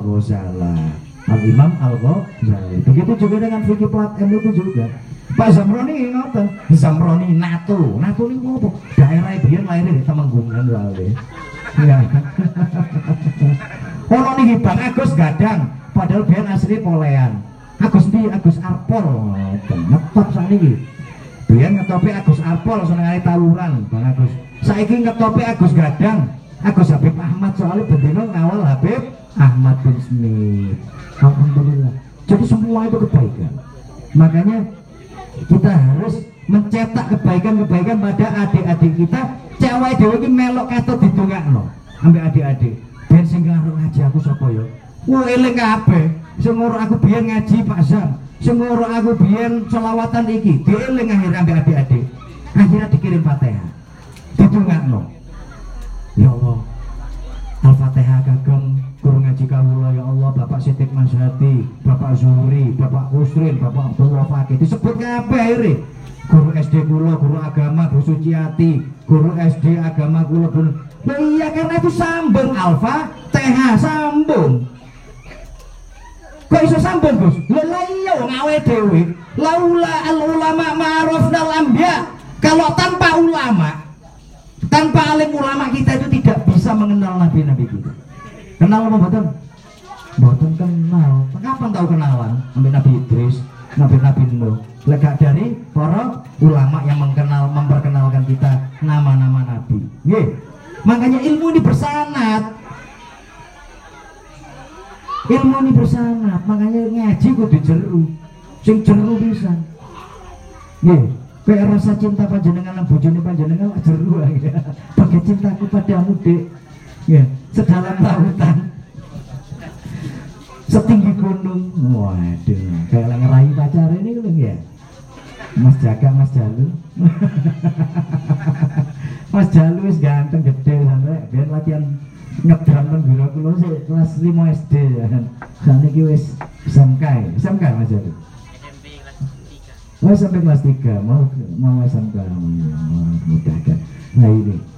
Ghazala Al Imam Al Ghazali. Begitu juga dengan Vicky plat M itu juga. Pak Zamroni ngoten. Zamroni NATO NATO ini apa? Daerah biar lahir di Temanggungan lalu ya. Ono niki Bang Agus gadang. Padahal biar asli polean. Agus di Agus Arpol. Ngetop saat ini biar ngetopi Agus Arpol senengane tawuran Bang Agus. Saiki ngetopi Agus gadang. Agus Habib Ahmad soalnya bendino ngawal Habib Ahmad bin Smith. Alhamdulillah. Jadi semua itu kebaikan. Makanya kita harus mencetak kebaikan-kebaikan pada adik-adik kita. Cewek dewi ini melok kata no ambil adik-adik. Dan sing ngaruh ngaji aku sapa ya? Wah eling kabeh. Sing aku biyen ngaji Pak Zam. Sing aku biyen selawatan iki dieling akhirnya ambil adik-adik. Akhirnya dikirim Fatihah. No ya Allah. Al-Fatihah kagem guru ngaji kawula ya Allah Bapak Sidik Masyati Bapak Zuhri Bapak Husrin Bapak Abdullah Fakih disebut kabeh akhirnya guru SD kula guru agama Bu Suciati guru SD agama kula guru Lah iya karena itu sambung alfa TH sambung. Kok iso sambung Gus? Lah iya wong awe dhewe. Laula al ulama ma'rufnal anbiya. Kalau tanpa ulama tanpa alim ulama kita itu tidak bisa mengenal nabi-nabi kita kenal apa betul Mboten kenal. Kapan tahu kenalan? Nabi Nabi Idris, Nabi Nabi Nuh. Lega dari para ulama yang mengenal memperkenalkan kita nama-nama nabi. Nggih. Makanya ilmu ini bersanat. Ilmu ini bersanat, makanya ngaji kudu jeru. Sing jeru bisa. Nggih. Kayak rasa cinta panjenengan lan bojone panjenengan jeru ae. [laughs] Bagai cintaku padamu, Dek. Ya, sedalam lautan. Setinggi gunung. Waduh kayak ngerayu pacar ini kan ya? Mas Jaga Mas Jalu. [laughs] Mas Jalu wis ganteng gede sampai biar latihan ngedram nang guru kulo sih kelas 5 SD [laughs] ya sana ki wis SMK SMK Mas Jalu? Oh sampai kelas 3 mau mau SMK ya, mau mudah kan nah ini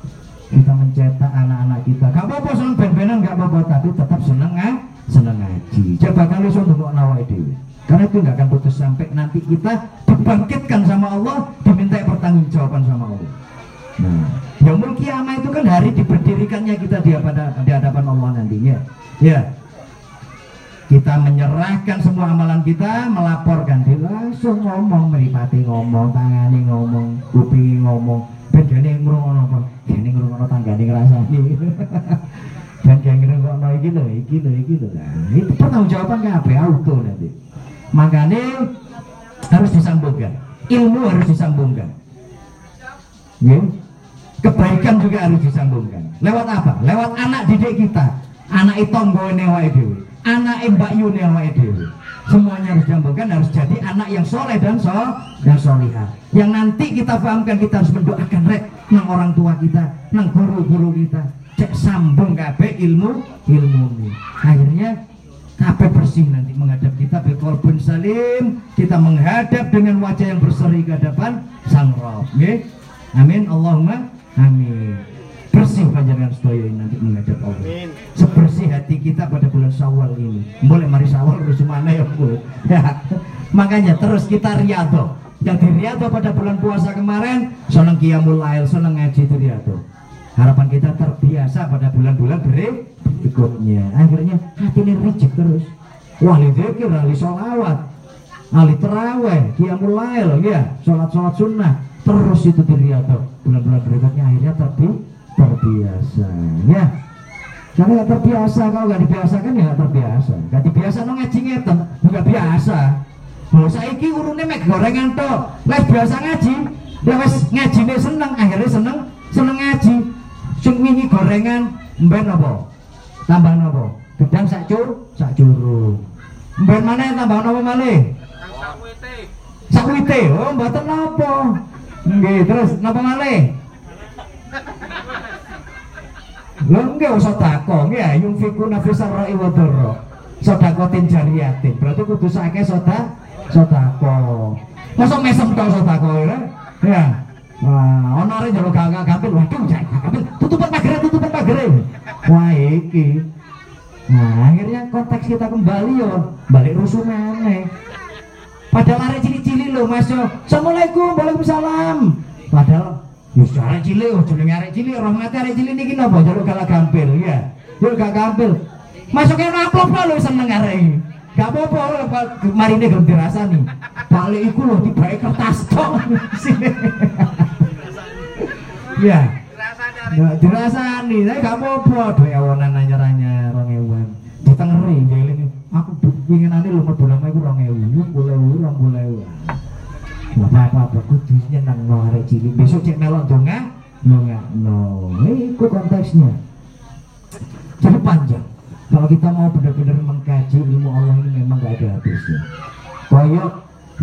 kita mencetak anak-anak kita. Gak apa-apa seneng ben-benan gak apa-apa. Tapi tetap seneng ah. Seneng ngaji. Coba kali so untuk nawai dewi karena itu nggak akan putus sampai nanti kita dibangkitkan sama Allah diminta pertanggungjawaban sama Allah. Nah yaumul kiamah itu kan hari diberdirikannya kita di hadapan, di hadapan Allah nantinya. Ya. Kita menyerahkan semua amalan kita melaporkan. Dia langsung ngomong meripati ngomong tangani ngomong kupingi ngomong ben gane ngrungokno apa gane ngrungokno tanggane ngrasani. [laughs] Dan yang ngrungokno iki lho iki lho iki lho. Nah itu pertanggungjawaban kabeh auto nanti. Makanya harus disambungkan. Ilmu harus disambungkan. Ya kebaikan juga harus disambungkan. Lewat apa? Lewat anak didik kita. Anak itu nggone wae dhewe. Anak mbak yune wae dhewe semuanya harus disambungkan harus jadi anak yang soleh dan sol dan solihah. Yang nanti kita pahamkan kita harus mendoakan rek nang orang tua kita nang guru-guru kita. Cek sambung kabeh ilmu ilmu ini akhirnya kabeh bersih nanti menghadap kita biqalbun salim. Kita menghadap dengan wajah yang berseri ke hadapan sang nggih. Amin Allahumma amin bersih panjangan sedaya ini nanti menghadap Allah. Sebersih hati kita pada bulan Syawal ini. Boleh mari Syawal terus mana ya Bu? Ya. Makanya terus kita riado. Yang di riado pada bulan puasa kemarin seneng qiyamul lail seneng ngaji itu riado. Harapan kita terbiasa pada bulan-bulan berikutnya. Akhirnya hati ini reject terus. Wali dzikir ahli sholawat. Ahli terawih qiyamul lail ya. Sholat-sholat sunnah. Terus itu di riado bulan-bulan berikutnya akhirnya terbi terbiasa ya karena nggak terbiasa kalau nggak dibiasakan ya nggak terbiasa nggak dibiasa no ngaji ngeten nggak biasa Loh saiki urune mek gorengan to. Wes biasa ngaji, dia wes ngajine seneng, akhirnya seneng seneng ngaji. Sing wingi gorengan mben apa? Tambah napa? Gedang sak cur, sak curung. Mben mana tambah napa malih? Sak wite. Oh, mboten napa. Nggih, terus napa malih? Lho nggih sedekah ya yung fikuna fi sarra'i wa dharra. Sedekatin jariyatin. Berarti kudu sakake sedekah sedekah. Masa mesem tok sedekah ya? Ya. Wah, ono arek njaluk gak gampil. Waduh, jangan gak gampil. Tutupan pagere, tutupan pagere. Wah, iki. Nah, akhirnya konteks kita kembali yo, balik rusuh meneh. Padahal arek cilik-cilik lho, Mas yo. Assalamualaikum, Waalaikumsalam. Padahal Ya arek cilik, oh jenenge arek cilik, rahmate arek cilik niki napa jaluk galak gampil ya. Yo gak gampil. Masuknya amplop lho seneng arek iki. Gak apa-apa, mari ini gelem dirasani. Balik iku lho tibae kertas tok. [laughs] Ya. Nggak dirasani, tapi gak apa-apa. Duwe awonan anyar-anyar 2000-an. Ditengeri ngeling. Aku pinginane lho mlebu nang iku 2000, 2000, 2000. Gak apa-apa, kudu nyeneng no arek cilik. Besok cek melok donga, no. Iku konteksnya. Jadi panjang. Kalau kita mau benar-benar mengkaji ilmu Allah ini memang gak ada habisnya. Koyok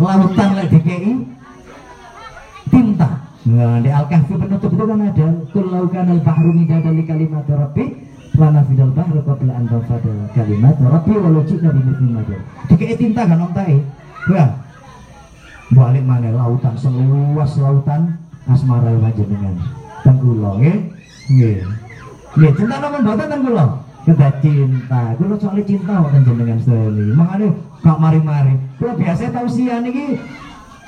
lautan lagi DKI tinta. Nah, di Al-Kahfi penutup itu kan ada Kullau kanal bahru midada li kalimat Rabbi Lana fidal bahru qabla an tanfada kalimat Rabbi walau jika bimithli madar DKI tinta kan ontai Ya balik mana lautan? Seluas lautan asmara panjenengan. Teng kula nggih? Nggih. Nggih cinta napa mboten teng kula kedah cinta. Kula soalnya cinta kok panjenengan sekali makanya gak mari-mari. Kula biasa tausiah niki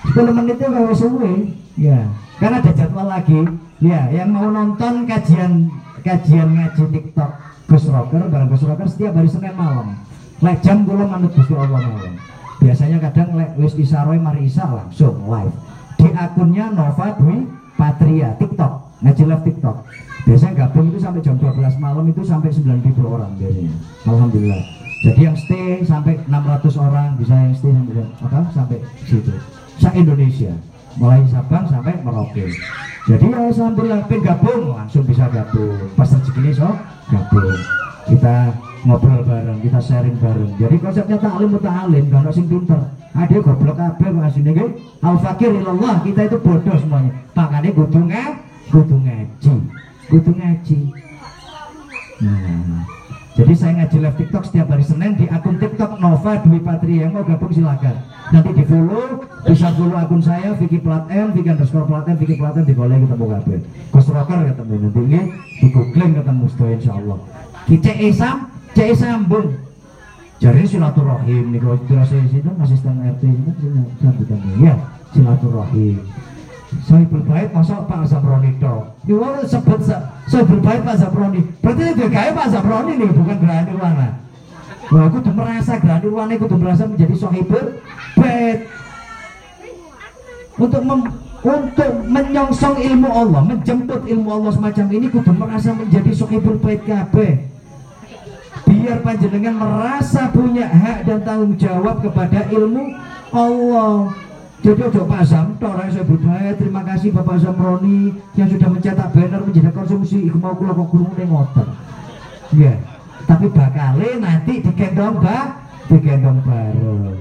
10 menit itu kalau suwe. Ya karena ada jadwal lagi. Ya yang mau nonton kajian kajian ngaji TikTok Gus Rocker bareng Gus Rocker setiap hari Senin malam. Lek jam manut Gusti Allah malam biasanya kadang lek wis isaroy mari isa langsung live. Di akunnya Nova Dwi Patria TikTok. Live TikTok. Biasanya gabung itu sampai jam 12 malam itu sampai 9000 orang biasanya. Alhamdulillah. Jadi yang stay sampai 600 orang bisa yang stay sampai apa? Sampai situ. Se Indonesia. Mulai Sabang sampai Merauke. Jadi ya pengen gabung langsung bisa gabung. Pas rezeki so gabung. Kita ngobrol bareng kita sharing bareng. Jadi konsepnya taklim muta'alim gak sing pinter. Ada goblok kabeh kok asine nggih. Al fakir ilallah kita itu bodoh semuanya. Makanya kudu kudu ngaji. Kudu ngaji. Nah jadi saya ngaji live TikTok setiap hari Senin di akun TikTok Nova Dwi Patria. Yang mau gabung silakan. Nanti di follow, bisa follow akun saya Vicky Plat M, Vicky underscore Plat M, Vicky Plat M di kolej ketemu kabeh. Gus Rocker ketemu nanti di googling ketemu insya Allah. Ki cek sambung. Jadi silaturahim nih kalau dirasa di situ asisten RT itu sambutan ya silaturahim. Saya berbait masa Pak Zabroni toh. Ini orang sebut sa- saya berbait Pak Zabroni. Berarti itu gaya Pak Zabroni nih bukan Gerhana Nirwana. Wah, aku tuh merasa Gerhana Nirwana aku tuh merasa menjadi sohibul bait. Untuk mem, untuk menyongsong ilmu Allah, menjemput ilmu Allah semacam ini kudu merasa menjadi sohibul bait kabeh. Biar panjenengan merasa punya hak dan tanggung jawab kepada ilmu Allah. Jadi ojo Pak orang saya berbahaya. Terima kasih Bapak Zamroni yang sudah mencetak banner menjadi konsumsi. Iku mau kulo kok kurung ngoten. Ya, tapi bakale nanti digendong ba, digendong bareng.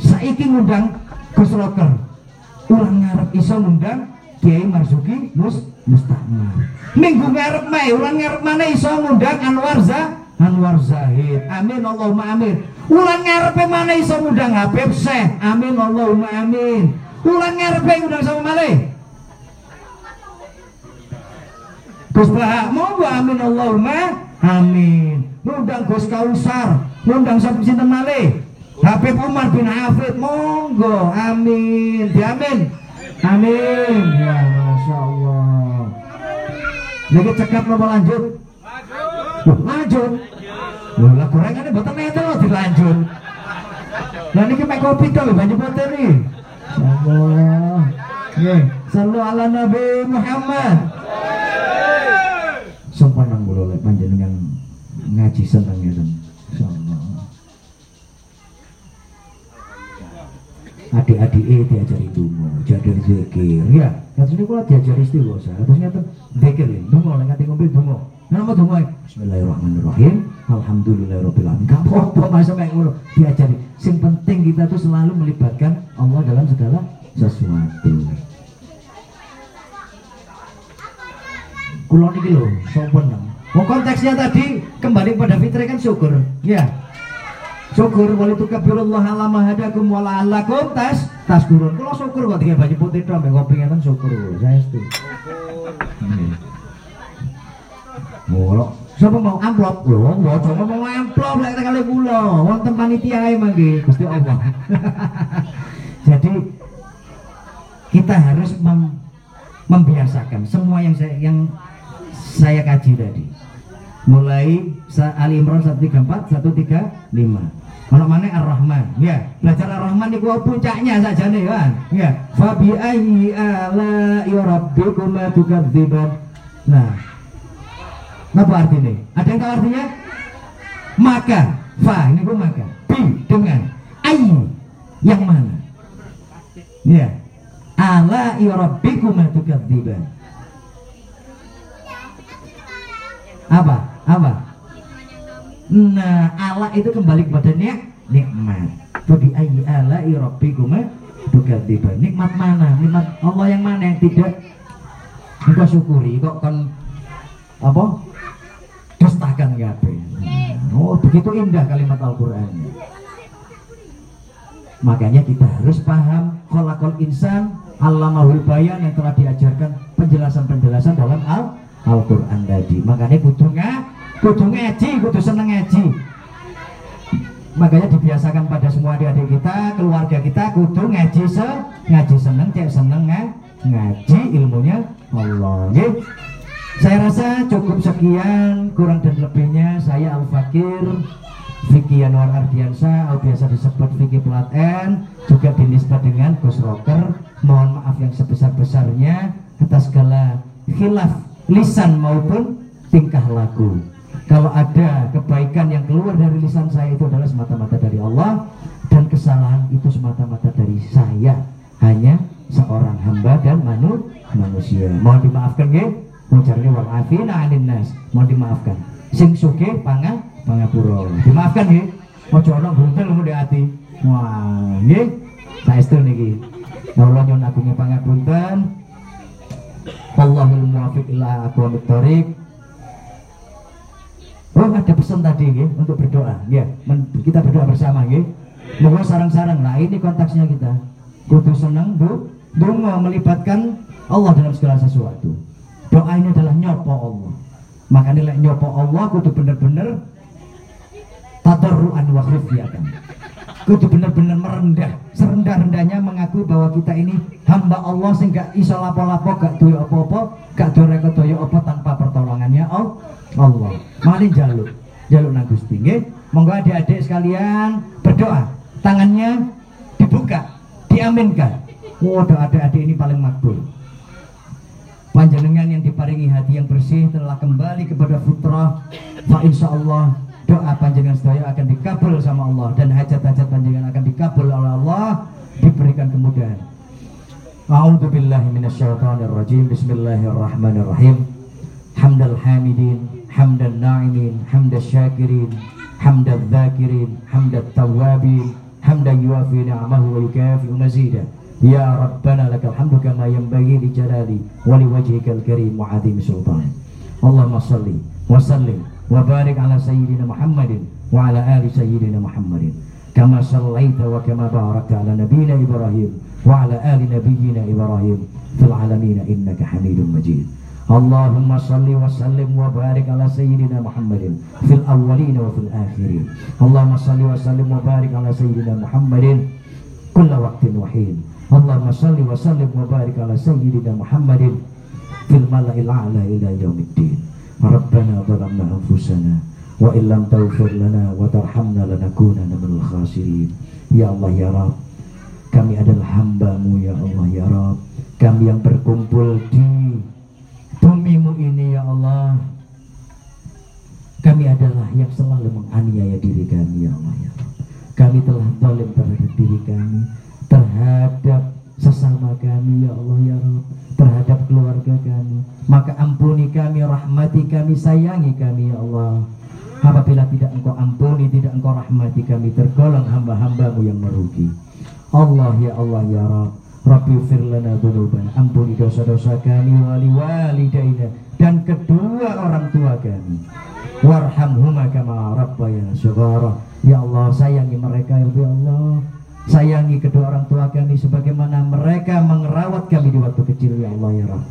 Saiki ngundang Gus Rocker. Ulang ngarep iso ngundang Kiai Marzuki Mus Mustakmal. Minggu ngarep meh, ulang ngarep mana iso ngundang Anwar Za Anwar Zahid. Amin Allahumma amin. Ulang ngarepe mana iso ngundang Habib Syekh. Amin Allahumma amin. Ulang ngarepe ngundang sama malih. Gus Bahak monggo amin Allahumma amin. Ngundang Gus Kausar, ngundang sapa sinten malih? Habib Umar bin Hafid monggo amin. Diamin. Amin. Ya Masya Allah. Lagi cekap mau lanjut. Loh, lanjut. Loh, lah gorengannya boten neten loh dilanjut. Lah niki mek kopi to lho banyu putih nih. Allah. Nggih, sallu ala Nabi Muhammad. Sumpah nang kula lek panjenengan ngaji seneng ngeten. Insyaallah. Adik-adik eh diajari dungo, jadi zikir. Ya, niku kula diajari istighosa. Terus ngeten zikir ya, dungo nek ngati ngombe dungo. Nama dungo Bismillahirrahmanirrahim. Alhamdulillahirobbilalamin. Gak apa-apa masa kayak ngono diajari. Sing penting kita tuh selalu melibatkan Allah dalam segala sesuatu. Kulon iki lho, sopan. Mau konteksnya tadi kembali pada fitri kan syukur, ya. Syukur wali tukabirullah ala mahadakum wala alakum tas tas kurun. Kalau syukur kok tiga baju putih dong, ngopi ngeten syukur. Saya. Hmm. Mula Siapa mau amplop? Lho, wong coba mau amplop lek kali kula. Wonten panitia ae mangke Gusti Allah. [laughs] Jadi kita harus mem- membiasakan semua yang saya yang saya kaji tadi. Mulai Ali Imran 134 135. Kalau mana Ar-Rahman, ya belajar Ar-Rahman itu puncaknya saja nih kan, ya. Fabi ayyi ala rabbikuma tukadziban. Nah, apa artinya? Ada yang tahu artinya? Maka, fa ini pun maka, bi dengan ayu yang mana? Ya, ala rabbikum tukadziban. Apa? Apa? Nah, ala itu kembali kepada nik nikmat. Itu di ayi ala rabbikum tukadziban. Nikmat mana? Nikmat Allah yang mana yang tidak engkau syukuri kok kan apa dustakan kabeh. Oh, begitu indah kalimat Al-Qur'an. Makanya kita harus paham kholakol insan Allamahul bayan yang telah diajarkan penjelasan-penjelasan dalam Al Al-Quran tadi. Makanya nga, kudu ngaji, kudu seneng ngaji. Makanya dibiasakan pada semua adik-adik kita, keluarga kita kudu ngaji se, ngaji seneng, cek seneng nga, ngaji ilmunya Allah. Nggih. Saya rasa cukup sekian, kurang dan lebihnya saya Al Fakir Vicky Anwar Ardiansa atau biasa disebut Vicky Plat juga dinisbat dengan Gus Rocker mohon maaf yang sebesar-besarnya atas segala khilaf lisan maupun tingkah laku kalau ada kebaikan yang keluar dari lisan saya itu adalah semata-mata dari Allah. Dan kesalahan itu semata-mata dari saya. Hanya seorang hamba dan manu, manusia. Mohon dimaafkan ya. Mujarnya wal afina anin nas. Mohon dimaafkan. Sing suke pangan pangapura. Dimaafkan ya. Ojo ana buntel mu di ati wah nggih saestu niki. Kula nyuwun agungnya pangapunten Allahul muwafiq ila aqwamit thoriq Oh ada pesan tadi nggih untuk berdoa. Ya kita berdoa bersama nggih. Moga sarang-sarang. Nah ini konteksnya kita. Kudu seneng bu. Donga melibatkan Allah dalam segala sesuatu. Doa ini adalah nyopo Allah. Makanya lek nyopo Allah kudu bener-bener tadarruan wa khufyatan kudu bener-bener merendah. Serendah-rendahnya mengakui bahwa kita ini hamba Allah sing gak iso lapo-lapo gak duwe apa-apa gak duwe daya apa tanpa pertolongannya Allah Allah mari jaluk jaluk nang Gusti nggih. Monggo adik-adik sekalian berdoa. Tangannya dibuka diaminkan. Doa adik-adik ini paling makbul. Panjenengan yang diparingi hati yang bersih telah kembali kepada fitrah. Fa insya Allah doa panjenengan sedaya akan dikabul sama Allah dan hajat-hajat panjenengan akan dikabul oleh Allah diberikan kemudahan. A'udzu billahi minasyaitonir rajim Bismillahirrahmanirrahim. Hamdal hamidin na'imin hamdal syakirin hamdal dzakirin hamdal tawabin hamdan yuafi ni'amahu wa yukafi mazidah يا ربنا لك الحمد كما ينبغي لجلال ولوجهك الكريم وعظيم سلطانك اللهم صل وسلم وبارك على سيدنا محمد وعلى آل سيدنا محمد. كما صليت وكما باركت على نبينا إبراهيم وعلى آل نبينا إبراهيم في العالمين إنك حميد مجيد. اللهم صل وسلم وبارك على سيدنا محمد في الأولين وفي الآخرين اللهم صل وسلم وبارك على سيدنا محمد كل وقت وحين اللهم صل وسلم وبارك على سيدنا محمد في الملأ الأعلى إلى يوم الدين ربنا ظلمنا أنفسنا وإن لم تغفر لنا وترحمنا لنكونن من الخاسرين يا الله يا رب kami adalah hambamu ya Allah ya Rab kami yang berkumpul di bumimu ini ya Allah. Kami adalah yang selalu menganiaya diri kami ya Allah ya kami telah zalim terhadap diri kami terhadap sesama kami ya Allah ya Rabb. Terhadap keluarga kami. Maka ampuni kami rahmati kami sayangi kami ya Allah. Apabila tidak engkau ampuni tidak engkau rahmati kami tergolong hamba-hambamu yang merugi. Allah ya Allah ya Rabb Rabbi firlana dhunubana. Ampuni dosa-dosa kami wali walidaina dan kedua orang tua kami. Warhamhuma kama rabbayana shighara ya Allah sayangi mereka ya Allah. Sayangi kedua orang tua kami sebagaimana mereka mengerawat kami di waktu kecil ya Allah ya Rabb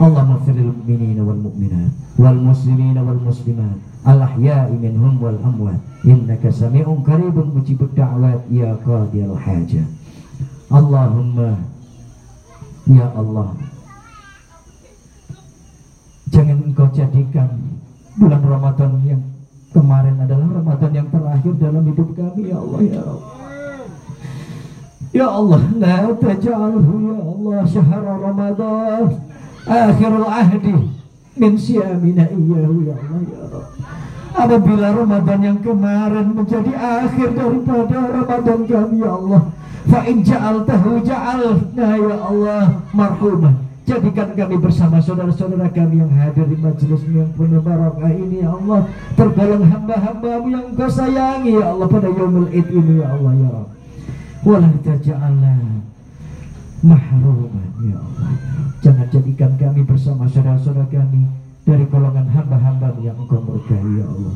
Allah maghfiril mu'minina wal mu'minat wal muslimina wal muslimat al ahya'i minhum wal amwat. Innaka sami'un qaribun mujibud da'wat ya qadiyal hajat Allahumma ya Allah jangan engkau jadikan bulan Ramadan yang kemarin adalah Ramadan yang terakhir dalam hidup kami ya Allah ya Rabb Ya Allah, la taj'alhu ya Allah syahr Ramadan akhirul ahdi min siyamina iyyahu ya Allah ya Rabb. Apabila Ramadan yang kemarin menjadi akhir daripada Ramadan kami ya Allah, fa in ja'altahu ja'alna ya Allah marhuman. Jadikan kami bersama saudara-saudara kami yang hadir di majelis yang penuh barakah ini ya Allah. Tergolong hamba-hambamu yang engkau sayangi ya Allah pada yaumul id ini ya Allah ya Walah taja'alna mahruman ya Allah Jangan jadikan kami bersama saudara-saudara kami Dari golongan hamba-hambamu yang engkau murkai ya Allah.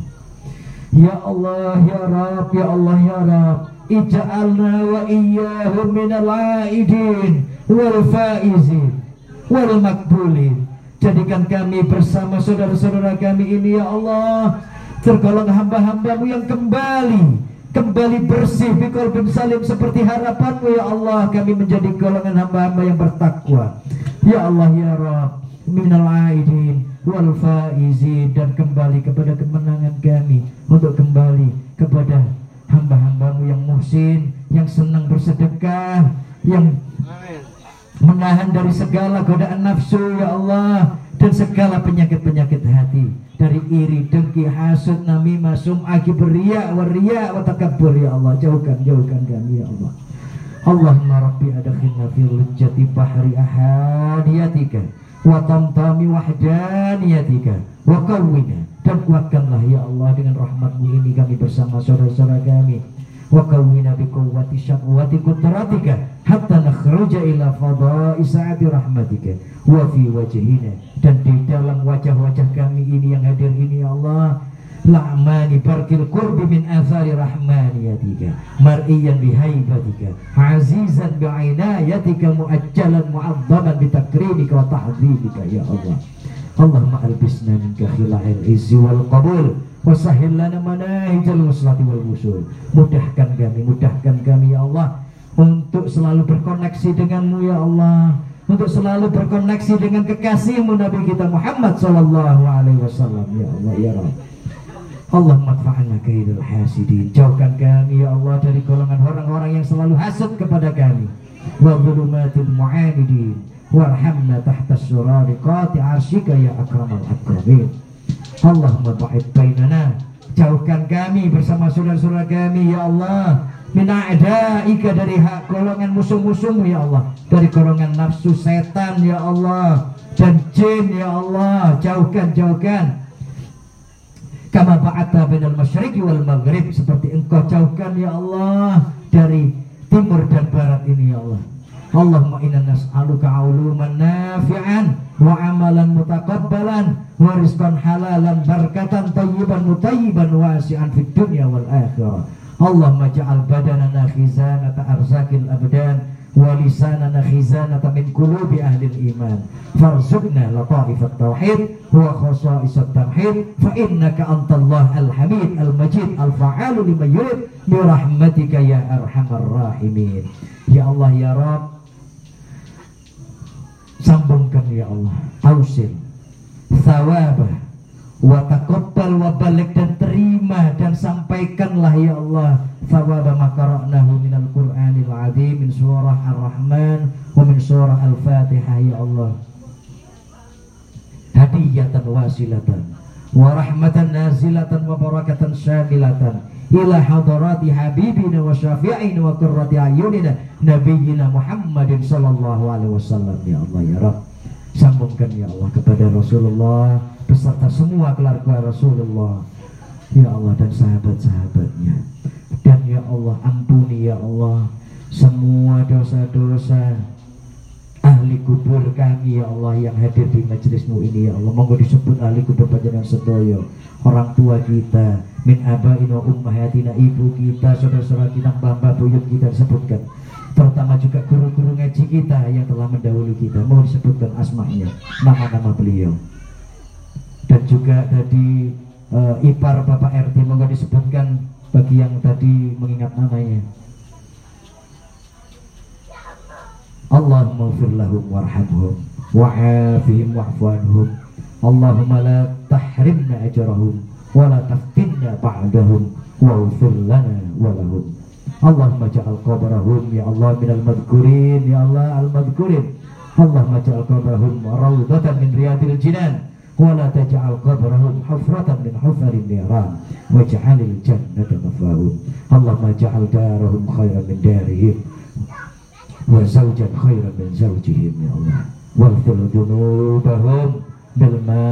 Ya Allah ya Rab ya Allah ya Rab ij'alna wa iyyahum minal aidin wal faizin wal makbulin. Jadikan kami bersama saudara-saudara kami ini ya Allah. Tergolong hamba-hambamu yang kembali kembali bersih bikol bin salim seperti harapanmu ya Allah. Kami menjadi golongan hamba-hamba yang bertakwa. Ya Allah ya Rabb minal aidin wal faizin. Dan kembali kepada kemenangan kami untuk kembali kepada hamba-hambamu yang muhsin yang senang bersedekah yang menahan dari segala godaan nafsu ya Allah dan segala penyakit-penyakit hati. Dari iri, dengki, hasud, namimah, sum'ah, kibriya, waria, wa takabbur ya Allah. Jauhkan, jauhkan kami ya Allah. Allahumma rabbi adakhilna fi lujjati bahri ahadiyatika wa tamtami wahdaniyatika wa qawwina dan kuatkanlah ya Allah dengan rahmatmu ini kami bersama saudara-saudara kami. Wa qawwina bi quwwati syaqwati qudratika hatta nakhruja ila fadha'i sa'ati rahmatika wa fi wajhina. Dan di dalam wajah-wajah kami ini yang hadir ini ya Allah la'mani barkil qurbi min athari rahmaniyatika mar'iyan bihaibatika azizan bi'inayatika muajjalan mu'azzaman bitakrimika wa tahdhibika ya Allah Allahumma khila'il izzi wal qabul wa sahhil lana manahijal muslati wal wusul mudahkan kami mudahkan kami ya Allah untuk selalu berkoneksi denganmu ya Allah untuk selalu berkoneksi dengan kekasihmu Nabi kita Muhammad sallallahu alaihi wasallam ya Allah ya Rabb Allah manfaatna kaidul hasidin Jauhkan kami ya Allah dari golongan orang-orang yang selalu hasad kepada kami. Wa dhulumatil mu'anidin Warhamna tahta surariqati arsyika ya akramal akramin Allahumma ba'id bainana Jauhkan kami bersama saudara-saudara kami ya Allah. Min a'daika dari hak golongan musuh-musuhmu ya Allah. Dari golongan nafsu setan ya Allah. Dan jin ya Allah. Jauhkan, jauhkan. Kama ba'ata bainal masyriqi wal maghrib seperti engkau jauhkan ya Allah dari timur dan barat ini ya Allah Allahumma inna nas'aluka uluman nafi'an wa amalan mutaqabbalan wa rizqan halalan barakatan tayyiban mutayyiban wasi'an fid dunya wal akhirah. Allahumma ja'al badanana khizanata arzakil abdan wa lisanana khizanata min qulubi ahli iman farzuqna lataifat tauhid wa khasa'isat tamhid fa innaka antallah al-hamid al-majid al-fa'alu lima yurid bi rahmatika ya arhamar rahimin. Ya Allah ya Rabb sambungkan ya Allah. Ausil thawabah. Wa taqabbal wa balik dan terima dan sampaikanlah ya Allah. Thawaba ma qara'nahu minal qur'anil azim min surah ar-rahman wa min surah al-fatihah ya Allah. Hadiyatan wasilatan wa rahmatan nazilatan wa barakatan syamilatan ila hadarati habibina wa syafi'ina wa qurrati ayunina nabiyyina Muhammadin sallallahu alaihi wasallam. Ya Allah ya Rabb. Sambungkan ya Allah kepada Rasulullah beserta semua keluarga Rasulullah. Ya Allah dan sahabat-sahabatnya. Dan ya Allah ampuni ya Allah semua dosa-dosa ahli kubur kami ya Allah yang hadir di majelismu ini ya Allah. Monggo disebut ahli kubur panjenengan sedoyo orang tua kita. Min abain wa ummahatina ibu kita saudara-saudara kita mbah buyut kita disebutkan. Terutama juga guru-guru ngaji kita yang telah mendahului kita. Mau disebutkan asmanya nama-nama beliau. Dan juga tadi uh, ipar Bapak RT mau disebutkan bagi yang tadi mengingat namanya. Allahumma ufir lahum warhamhum wa'afihim wa'fu anhum. Allahumma la tahrimna ajrahum wa la taftinna ba'dahum wa'ufir lana wa lahum Allahumma ja'al qabrahum ya Allah minal madhkurin ya Allah al-madhkurin Allahumma ja'al qabrahum rawdatan min riyadil jinan ولا تجعل قبرهم حفرة من حفر النيران واجعل الجنة مثواهم اللهم اجعل دارهم خيرا من دارهم وزوجا خيرا من زوجهم يا الله واغفر ذنوبهم Belma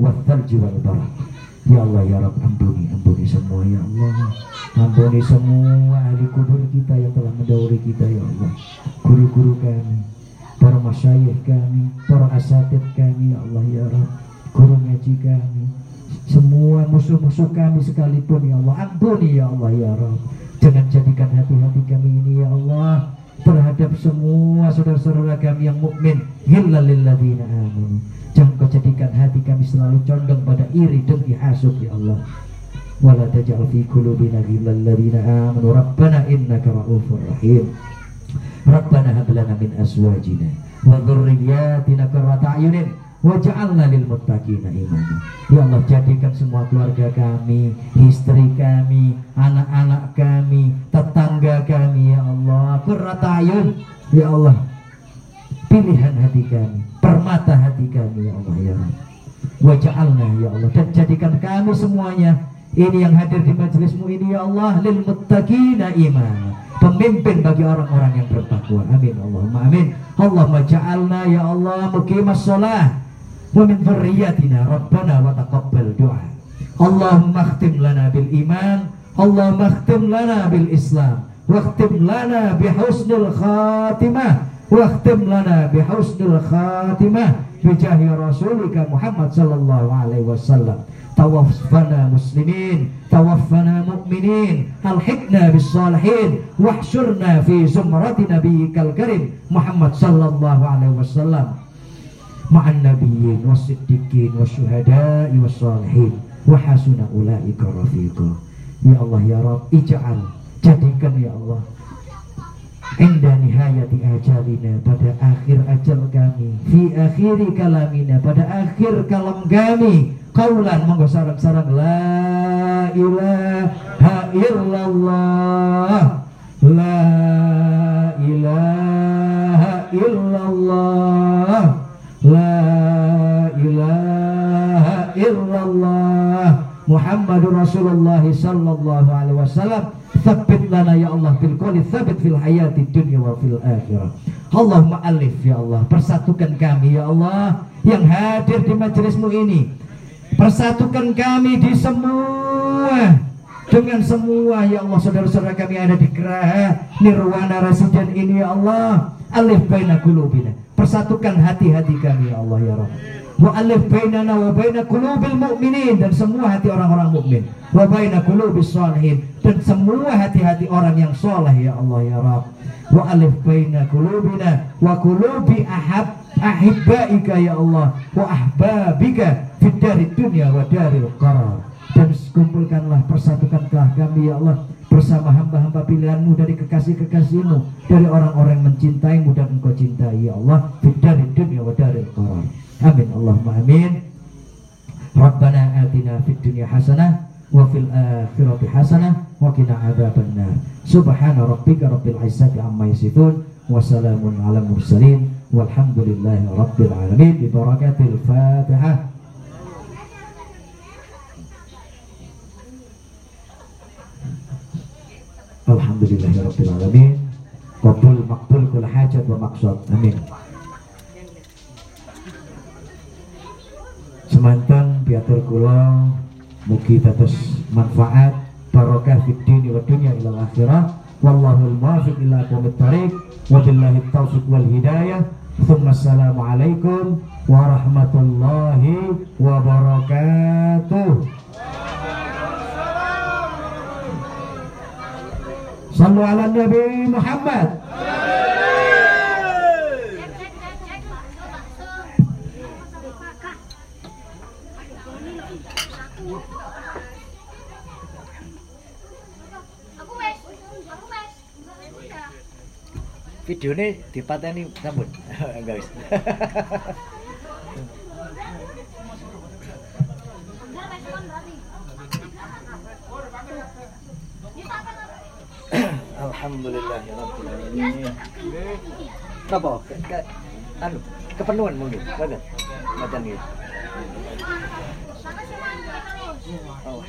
Wathalji jiwa lebaran. Ya Allah ya Rabb ampuni ampuni semua ya Allah. Ampuni semua ahli kubur kita yang telah mendahului kita ya Allah. Guru-guru kami para masyayikh kami para asatid kami ya Allah ya Rabb guru ngaji kami semua musuh-musuh kami sekalipun ya Allah. Ampuni ya Allah ya Rabb jangan jadikan hati-hati kami ini ya Allah terhadap semua saudara-saudara kami yang mukmin. Hillalilladzina amanu. Jangan kau jadikan hati kami selalu condong pada iri dengki hasud ya Allah. Wala taj'al fi qulubina ghillal ladzina amanu rabbana innaka ra'ufur rahim. Rabbana hab lana min azwajina wa dhurriyyatina qurrata a'yunin waj'alna lil muttaqina imama. Ya Allah jadikan semua keluarga kami, istri kami, anak-anak kami, tetangga kami ya Allah qurrata. Ya Allah pilihan hati kami, permata hati kami ya Allah ya Rabb. Waj'alna ya Allah dan jadikan kami semuanya ini yang hadir di majelismu ini ya Allah lil muttaqina imama pemimpin bagi orang-orang yang bertakwa. Amin Allahumma amin. Allahumma ja'alna ya Allah muqimas shalah wa min dzurriyyatina rabbana wa taqabbal du'a. Allahumma khtim lana bil iman, Allahumma khtim lana bil Islam, wa khtim lana bi husnil khatimah, wa khtim lana bi husnil khatimah bi jahi rasulika Muhammad sallallahu alaihi wasallam. توفنا مسلمين توفنا مؤمنين الحقنا بالصالحين واحشرنا في زمرة نبيك الكريم محمد صلى الله عليه وسلم مع النبيين والصديقين والشهداء والصالحين وحسن أولئك رفيقا يا الله يا رب اجعل jadikan ya Allah Inda nihayati ajalina pada akhir ajal kami. Fi akhiri kalamina pada akhir kalam kami. Kaulan monggo sarang-sarang La ilaha illallah. La ilaha illallah. La Muhammadur Rasulullah sallallahu alaihi wasallam Thabbit lana ya Allah fil qawli thabit fil hayati dunya wa fil akhirah. Allahumma alif ya Allah, persatukan kami ya Allah yang hadir di majelismu ini. Persatukan kami di semua dengan semua ya Allah saudara-saudara kami ada di Geraha Nirwana Residen ini ya Allah. Alif baina qulubina. Persatukan hati-hati kami ya Allah ya Rabb wa alif bainana wa baina qulubil mu'minin. Dan semua hati orang-orang mukmin. Wa baina qulubis shalihin dan semua hati-hati orang yang soleh ya Allah ya Rabb wa alif baina qulubina wa qulubi ahab ahibbaika ya Allah. Wa ahbabika fid dari dunya wa daril qarar. Dan kumpulkanlah persatukanlah kami ya Allah bersama hamba-hamba pilihanmu dari kekasih-kekasihmu dari orang-orang yang mencintaimu dan engkau cintai ya Allah dari dunya wa daril qarar Amin Allahumma amin. Rabbana atina fid dunya hasanah wa fil akhirati hasanah wa qina adzabannar. Subhana rabbika rabbil izzati amma yasifun wa salamun ala mursalin. Walhamdulillahi rabbil alamin. Barakatil Fatihah Alhamdulillahi rabbil alamin Qabul makbul kul hajat wa maksud Amin. Semanten piatur kula mugi dados manfaat barokah fid dini wa dunya ila akhirah. Wallahu muwaffiq ila aqwamit thariq wa billahi taufiq wal hidayah. Thumma assalamu alaikum warahmatullahi wabarakatuh Sallu Nabi Muhammad. Udah. Videonya dipateni sampun. [laughs] Enggak wis. [laughs] Udah wes kon berarti. Ini apa apa? Alhamdulillah ya alamin. Napa? Ke, ke, anu, kepenuhan mungkin. Sana semua terus. Oh.